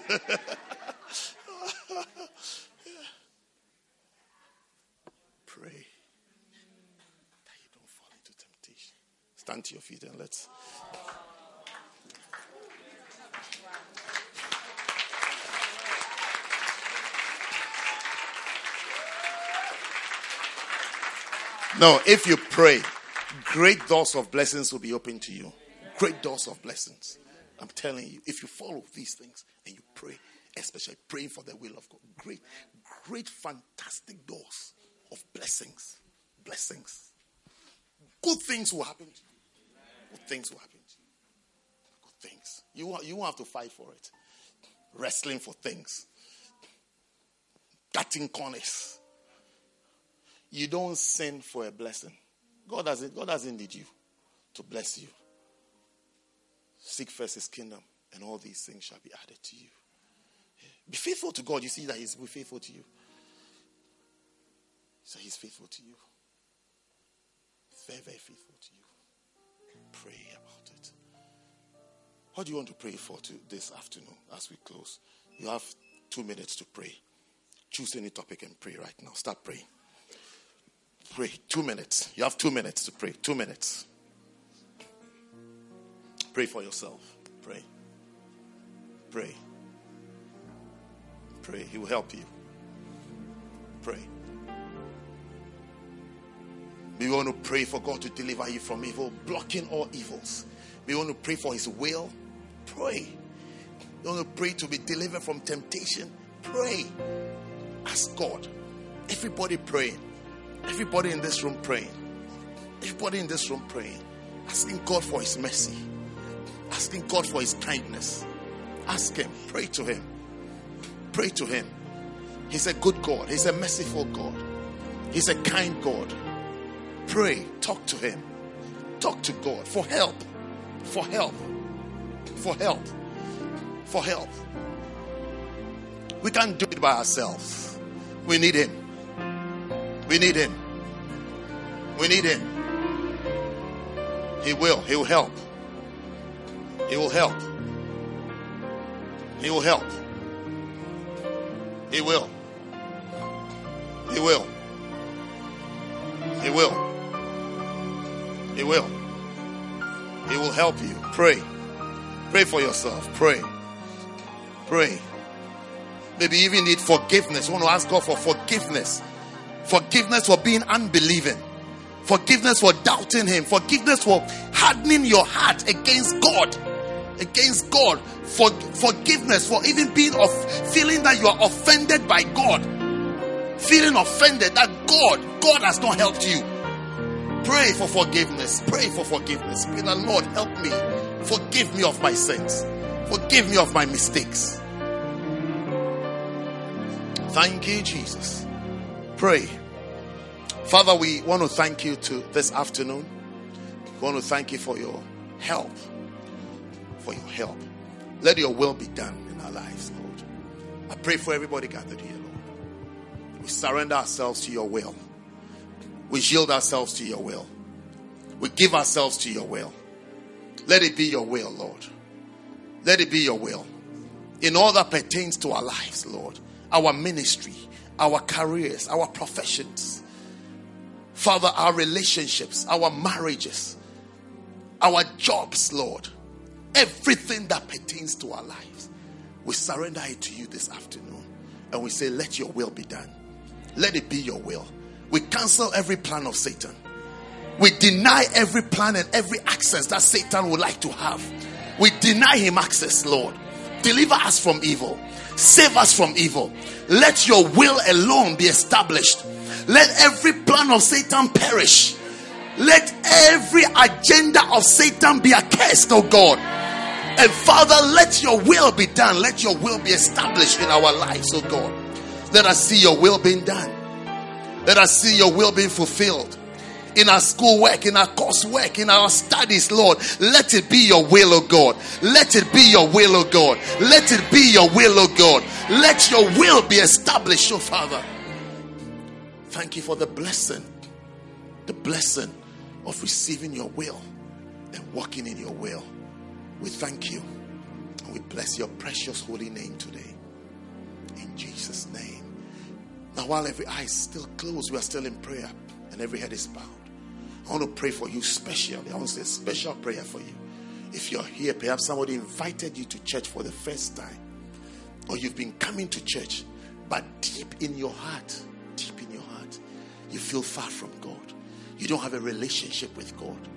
that you don't fall into temptation. Stand to your feet and let's. No, if you pray, great doors of blessings will be open to you. Great doors of blessings. I'm telling you, if you follow these things and you pray, especially praying for the will of God, great, great, fantastic doors of blessings. Blessings. Good things will happen to you. Good things will happen to you. Good things. You won't, you won't have to fight for it. Wrestling for things. Cutting corners. You don't sin for a blessing. God doesn't, God doesn't need you to bless you. Seek first his kingdom, and all these things shall be added to you. Be faithful to God. You see that he's faithful to you. So he's faithful to you. Very, very faithful to you. Pray about it. What do you want to pray for to this afternoon as we close? You have two minutes to pray. Choose any topic and pray right now. Start praying. Pray. Two minutes. You have two minutes to pray. Two minutes. Pray for yourself. Pray. Pray. Pray. He will help you. Pray. We want to pray for God to deliver you from evil, blocking all evils. We want to pray for His will. Pray. We want to pray to be delivered from temptation. Pray. Ask God. Everybody praying. Everybody in this room praying. Everybody in this room praying. Asking God for His mercy. Asking God for His kindness. Ask Him. Pray to Him. Pray to Him. He's a good God. He's a merciful God. He's a kind God. Pray. Talk to Him. Talk to God for help. For help. For help. For help. We can't do it by ourselves. We need Him. We need Him. We need Him. He will. He will help. He will help. He will help. He will. He will. He will. He will. He will help you. Pray. Pray for yourself. Pray. Pray. Maybe you even need forgiveness. You want to ask God for forgiveness. Forgiveness for being unbelieving. Forgiveness for doubting Him. Forgiveness for hardening your heart against God. Against God. For, forgiveness for even being of feeling that you are offended by God. Feeling offended that God, God has not helped you. Pray for forgiveness. Pray for forgiveness. Pray the Lord help me. Forgive me of my sins. Forgive me of my mistakes. Thank you, Jesus. Pray. Father, we want to thank you to this afternoon. We want to thank you for your help. For your help. Let your will be done in our lives, Lord. I pray for everybody gathered here, Lord. We surrender ourselves to your will. We yield ourselves to your will. We give ourselves to your will. Let it be your will, Lord. Let it be your will. In all that pertains to our lives, Lord, our ministry, our careers, our professions, Father, our relationships, our marriages, our jobs, Lord, everything that pertains to our lives, we surrender it to you this afternoon. And we say, Let your will be done. Let it be your will. We cancel every plan of Satan. We deny every plan and every access that Satan would like to have. We deny him access, Lord. Deliver us from evil. Save us from evil. Let your will alone be established. Let every plan of Satan perish. Let every agenda of Satan be accursed, oh God. And Father, let your will be done. Let your will be established in our lives, oh God. Let us see your will being done. Let us see your will being fulfilled in our schoolwork, in our coursework, in our studies, Lord. Let it be your will, oh God. Let it be your will, oh God. Let it be your will, oh God. Let your will be established, oh Father. Thank you for the blessing, the blessing of receiving your will and walking in your will. We thank you and we bless your precious holy name today. In Jesus' name. Now, while every eye is still closed, we are still in prayer and every head is bowed. I want to pray for you specially. I want to say a special prayer for you. If you're here, perhaps somebody invited you to church for the first time, or you've been coming to church, but deep in your heart, deep in your heart, you feel far from God. You don't have a relationship with God.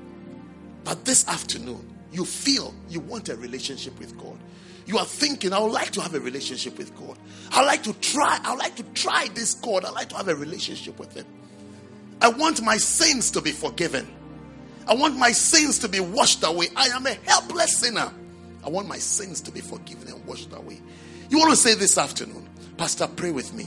But this afternoon, you feel you want a relationship with God. You are thinking, I would like to have a relationship with God. I like to try, I like to try this God. I like to have a relationship with Him. I want my sins to be forgiven. I want my sins to be washed away. I am a helpless sinner. I want my sins to be forgiven and washed away. You want to say this afternoon, Pastor, pray with me.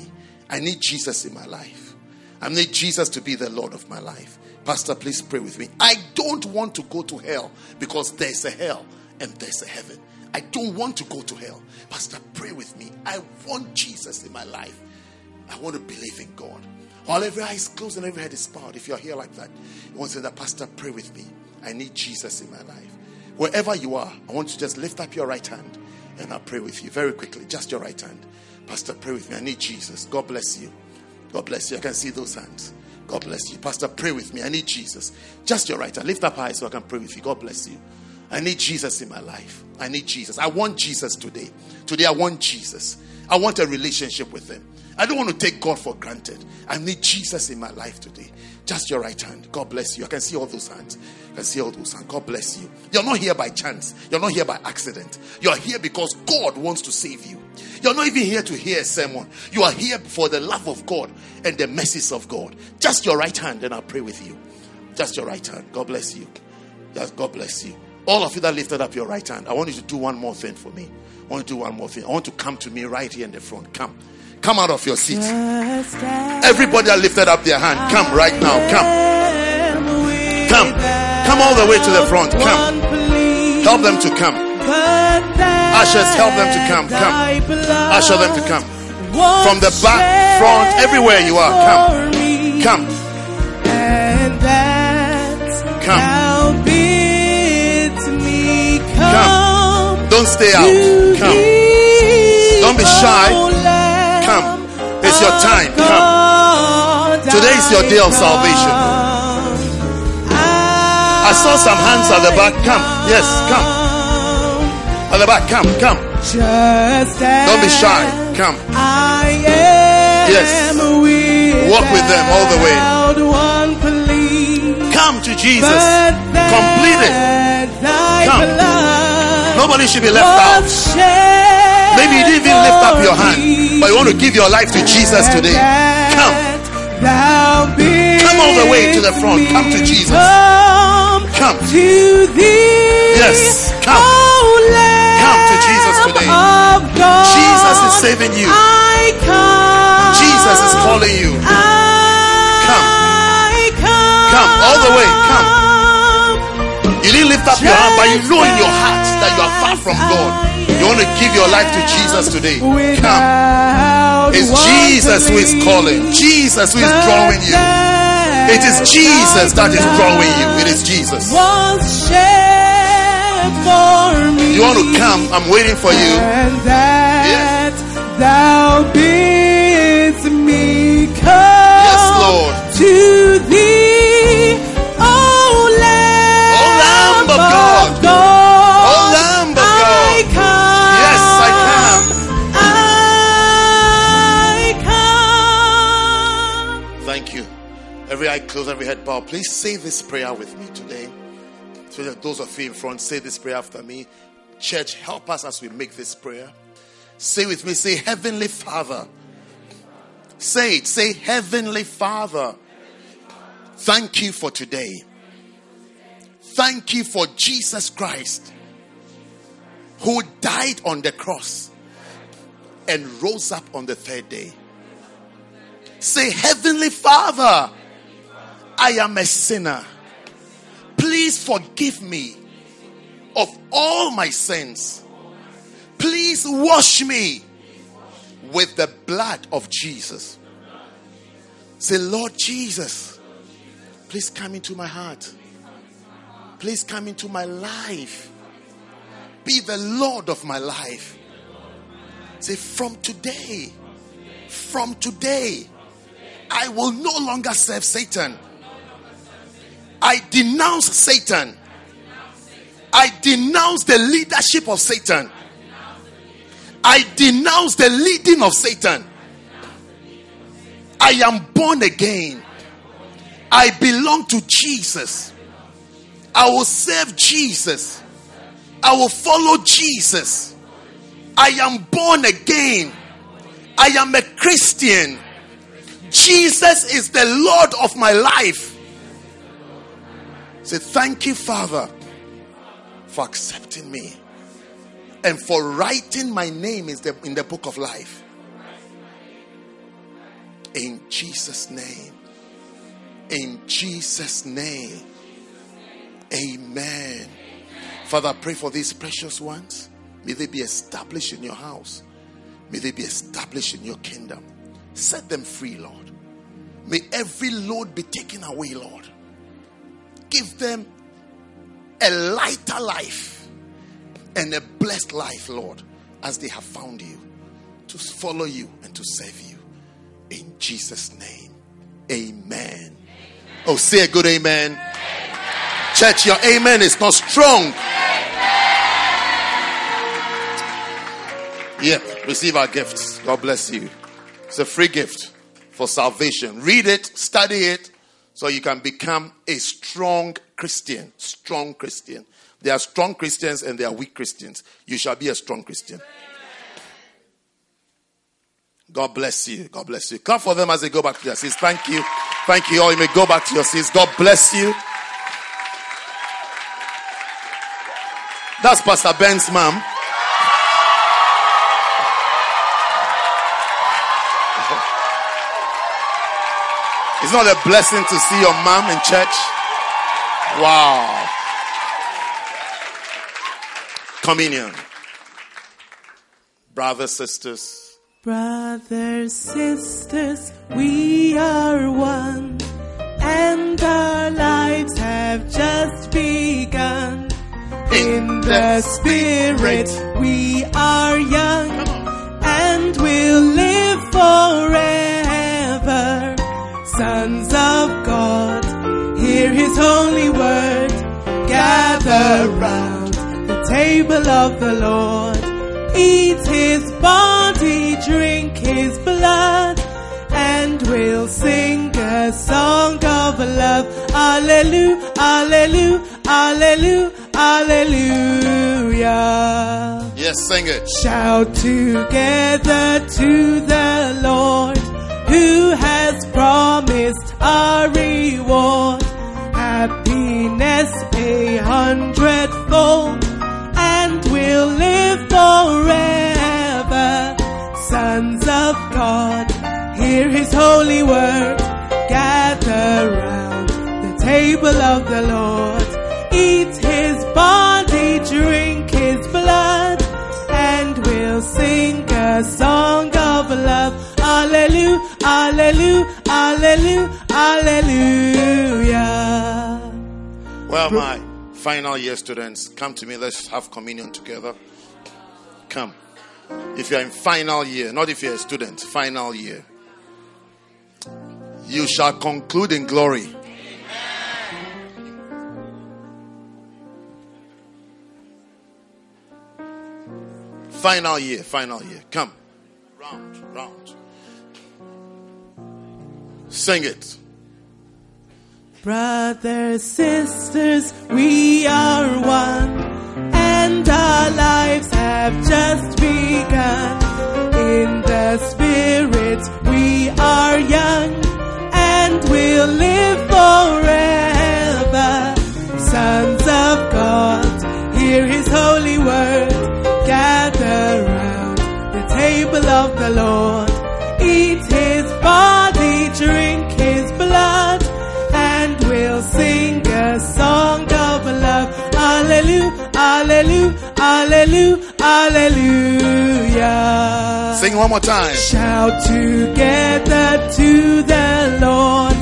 I need Jesus in my life. I need Jesus to be the Lord of my life. Pastor, please pray with me. I don't want to go to hell because there's a hell and there's a heaven. I don't want to go to hell. Pastor, pray with me. I want Jesus in my life. I want to believe in God. While every eye is closed and every head is bowed, if you're here like that, you want to say that, Pastor, pray with me. I need Jesus in my life. Wherever you are, I want you to just lift up your right hand and I'll pray with you very quickly. Just your right hand. Pastor, pray with me. I need Jesus. God bless you. God bless you. I can see those hands. God bless you. Pastor, pray with me. I need Jesus. Just your right hand. Lift up high so I can pray with you. God bless you. I need Jesus in my life. I need Jesus. I want Jesus today. Today, I want Jesus. I want a relationship with Him. I don't want to take God for granted. I need Jesus in my life today. Just your right hand. God bless you. I can see all those hands. I can see all those hands. God bless you. You're not here by chance. You're not here by accident. You're here because God wants to save you. You're not even here to hear a sermon. You are here for the love of God and the mercies of God. Just your right hand, and I'll pray with you. Just your right hand. God bless you. Just God bless you. All of you that lifted up your right hand, I want you to do one more thing for me. I want you to do one more thing. I want to come to me right here in the front. Come. Come out of your seat. Everybody that lifted up their hand, come right now. Come. Come. Come all the way to the front. Come. Help them to come. Ushers, help them to come. Come. Usher them to come. From the back, front, everywhere you are. Come. Come. Come. Don't stay out. Come. Don't be shy. Come. It's your time. Come. Today is your day of salvation. I saw some hands at the back. Come. Yes, come. At the back. Come. Come. Don't be shy. Come. Yes. Walk with them all the way. Come to Jesus. Complete it. Come. Nobody should be left out. Maybe you didn't even lift up your hand, but you want to give your life to Jesus today. Come. Come all the way to the front. Come to Jesus. Come. Yes. Come. Come to Jesus today. Jesus is saving you. Jesus is calling you. Come. Come, all the way, come. You didn't lift up your hand, but you know in your heart that you are far from God. You want to give your life to Jesus today. Come. It's Jesus who is calling. Jesus who is drawing you. It is Jesus that is drawing you. It is Jesus. Was shed for me. You want to come? I'm waiting for you. Closed, every head bowed. Please say this prayer with me today. So that those of you in front, say this prayer after me. Church, help us as we make this prayer. Say with me, say, Heavenly Father. Say it, say, Heavenly Father. Thank you for today. Thank you for Jesus Christ who died on the cross and rose up on the third day. Say, Heavenly Father, I am a sinner. Please forgive me of all my sins. Please wash me with the blood of Jesus. Say, Lord Jesus, please come into my heart. Please come into my life. Be the Lord of my life. Say, from today, from today, I will no longer serve Satan. I denounce Satan. I denounce the leadership of Satan. I denounce the leading of Satan. I am born again. I belong to Jesus. I will serve Jesus. I will follow Jesus. I am born again. I am a Christian. Jesus is the Lord of my life. Say, thank you, Father, for accepting me and for writing my name in the, in the book of life. In Jesus' name. In Jesus' name. Amen. Father, I pray for these precious ones. May they be established in your house. May they be established in your kingdom. Set them free, Lord. May every load be taken away, Lord. Give them a lighter life and a blessed life, Lord, as they have found you to follow you and to serve you. In Jesus' name, amen. Oh, say a good amen. Church, your amen is not strong. Yeah, receive our gifts. God bless you. It's a free gift for salvation. Read it, study it, so you can become a strong Christian. Strong Christian. There are strong Christians and there are weak Christians. You shall be a strong Christian. God bless you. God bless you. Clap for them as they go back to their seats. Thank you. Thank you all. You may go back to your seats. God bless you. That's Pastor Ben's mom. It's not a blessing to see your mom in church. Wow. Communion. Brothers, sisters, Brothers, sisters, we are one, and our lives have just begun. In the spirit, we are young, and we'll live forever. Sons of God, hear his holy word, gather round the table of the Lord. Eat his body, drink his blood, and we'll sing a song of love. Alleluia, alleluia, alleluia, alleluia. yes, sing it. Shout together to the Lord who has promised a reward. Happiness a hundredfold and we'll live forever. Sons of God, hear his holy word. Gather round the table of the Lord. Well, my final year students, come to me. Let's have communion together. Come. If you're in final year, not if you're a student, final year, you shall conclude in glory. Final year, final year. Come. Round, round. Sing it. Brothers, sisters, we are one, and our lives have just begun. In the Spirit, we are young, and we'll live forever. Sons of God, hear His holy word, gather round the table of the Lord, eat His body, Hallelujah, hallelujah, hallelujah. Sing one more time. Shout together to the Lord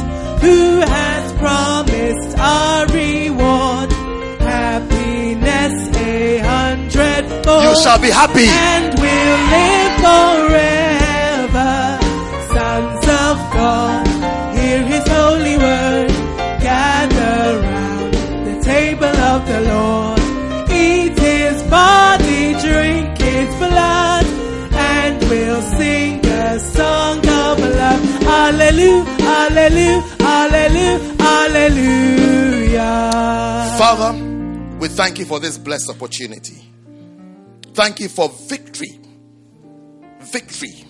who has promised our reward. Happiness a hundredfold. You shall be happy. And we'll live forever. Hallelujah, hallelujah, hallelujah. Father, we thank you for this blessed opportunity. Thank you for victory, victory,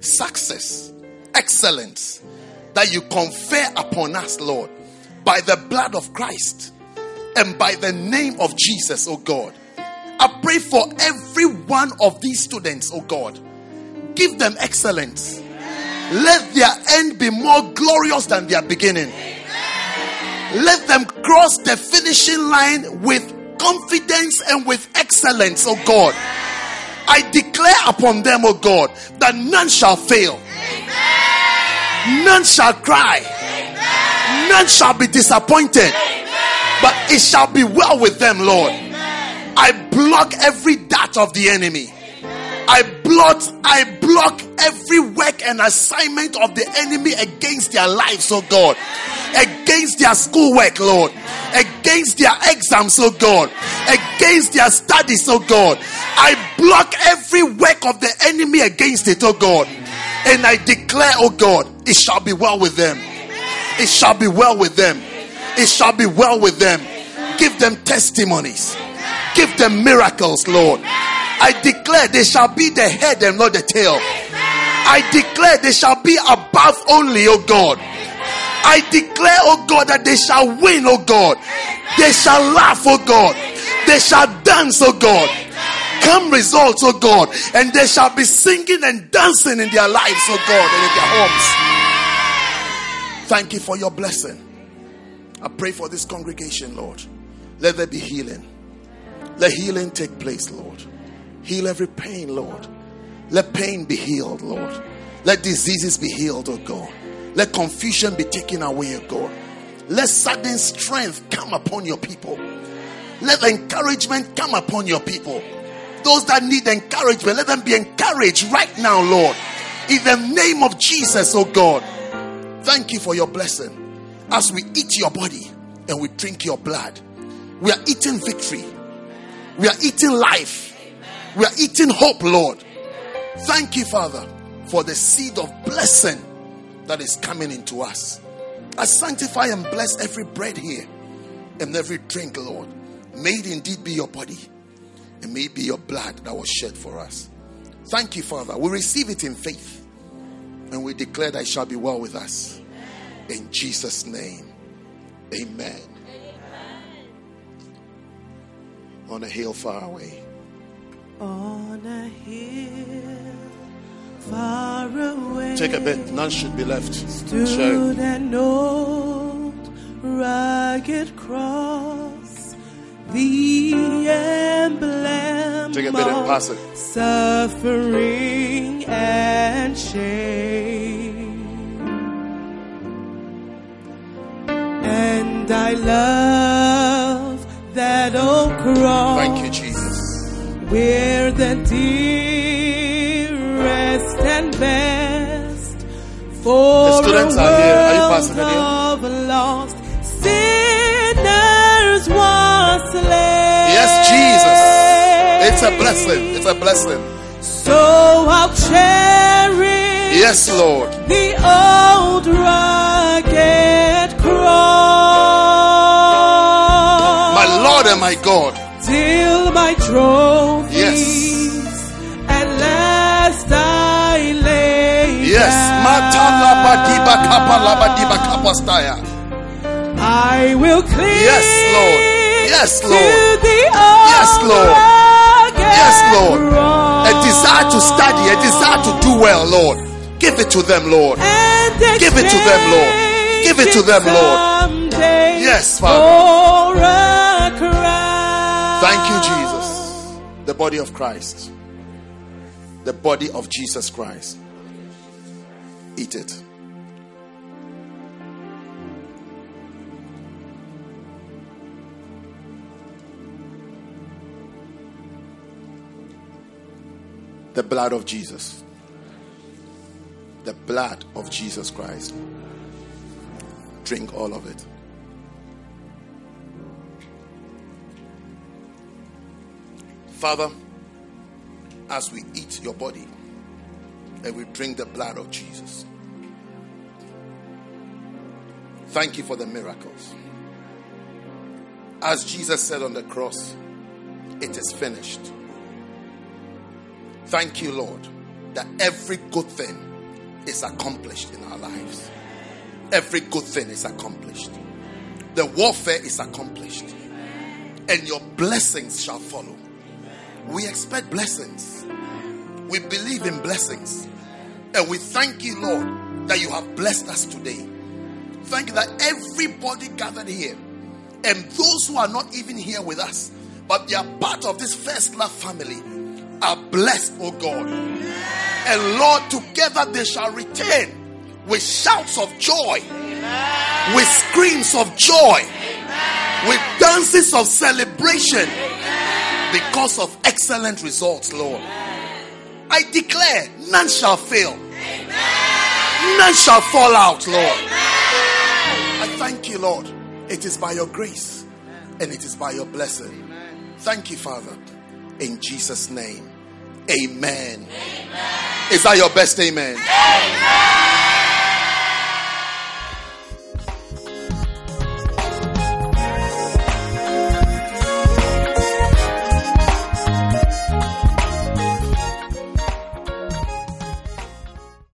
success, excellence that you confer upon us, Lord, by the blood of Christ and by the name of Jesus, oh God. I pray for every one of these students, oh God. Give them excellence. Let their end be more glorious than their beginning. Let them cross the finishing line with confidence and with excellence, oh God. I declare upon them, oh God, that none shall fail, none shall cry, none shall be disappointed, but it shall be well with them, Lord. I block every dart of the enemy. I blot, I block every work and assignment of the enemy against their lives, oh God, against their schoolwork, Lord, against their exams, oh God, against their studies, oh God. I block every work of the enemy against it, oh God, and I declare, oh God, it shall be well with them. It shall be well with them. It shall be well with them. Give them testimonies. Give them miracles, Lord. I declare they shall be the head and not the tail. I declare they shall be above only, oh God. I declare, oh God, that they shall win, oh God. They shall laugh, O God. They shall dance, O God. Come results, O God. And they shall be singing and dancing in their lives, O God, and in their homes. Thank you for your blessing. I pray for this congregation, Lord. Let there be healing. Let healing take place, Lord. Heal every pain, Lord. Let pain be healed, Lord. Let diseases be healed, oh God. Let confusion be taken away, oh God. Let sudden strength come upon your people. Let encouragement come upon your people. Those that need encouragement, let them be encouraged right now, Lord. In the name of Jesus, oh God. Thank you for your blessing. As we eat your body and we drink your blood, we are eating victory. We are eating life. We are eating hope, Lord. Thank you, Father, for the seed of blessing that is coming into us. I sanctify and bless every bread here and every drink, Lord. May it indeed be your body and may it be your blood that was shed for us. Thank you, Father. We receive it in faith and we declare that it shall be well with us. In Jesus' name, amen. On a hill far away. On a hill far away. Take a bit, none should be left. Stood an old rugged cross, the emblem Take a bit and of pass it. suffering and shame. And I love that old cross Thank you, Jesus. Where the dearest and best for The students a are here. Are you passing here? lost sinners was slain. Yes, Jesus. It's a blessing. It's a blessing. So I'll cherish Yes, Lord. the old rugged cross My Lord and my God. Till my trophies Yes. at last I lay Yes. down. Matalabadiba kapalabadiba kapastaya. I will cling Yes, Lord. Yes, to Lord. the Yes, Lord. Yes, Lord. A desire to study, a desire to do well, Lord. Give it to them, Lord. Give it to them, Lord. Give it to them, Lord. Yes, Father. The body of Christ. The body of Jesus Christ. Eat it. The blood of Jesus. The blood of Jesus Christ. Drink all of it. Father, as we eat your body and we drink the blood of Jesus, thank you for the miracles. As Jesus said on the cross, it is finished. Thank you, Lord, that every good thing is accomplished in our lives. Every good thing is accomplished. The warfare is accomplished. And your blessings shall follow. We expect blessings. We believe in blessings. And we thank you, Lord, that you have blessed us today. Thank you that everybody gathered here and those who are not even here with us, but they are part of this first love family, are blessed, oh God. And Lord, together they shall return with shouts of joy, with screams of joy, with dances of celebration because of excellent results, Lord. I declare none shall fail, none shall fall out, Lord. I thank you, Lord. It is by your grace and it is by your blessing. Thank you, Father. In Jesus' name, amen. Is that your best amen?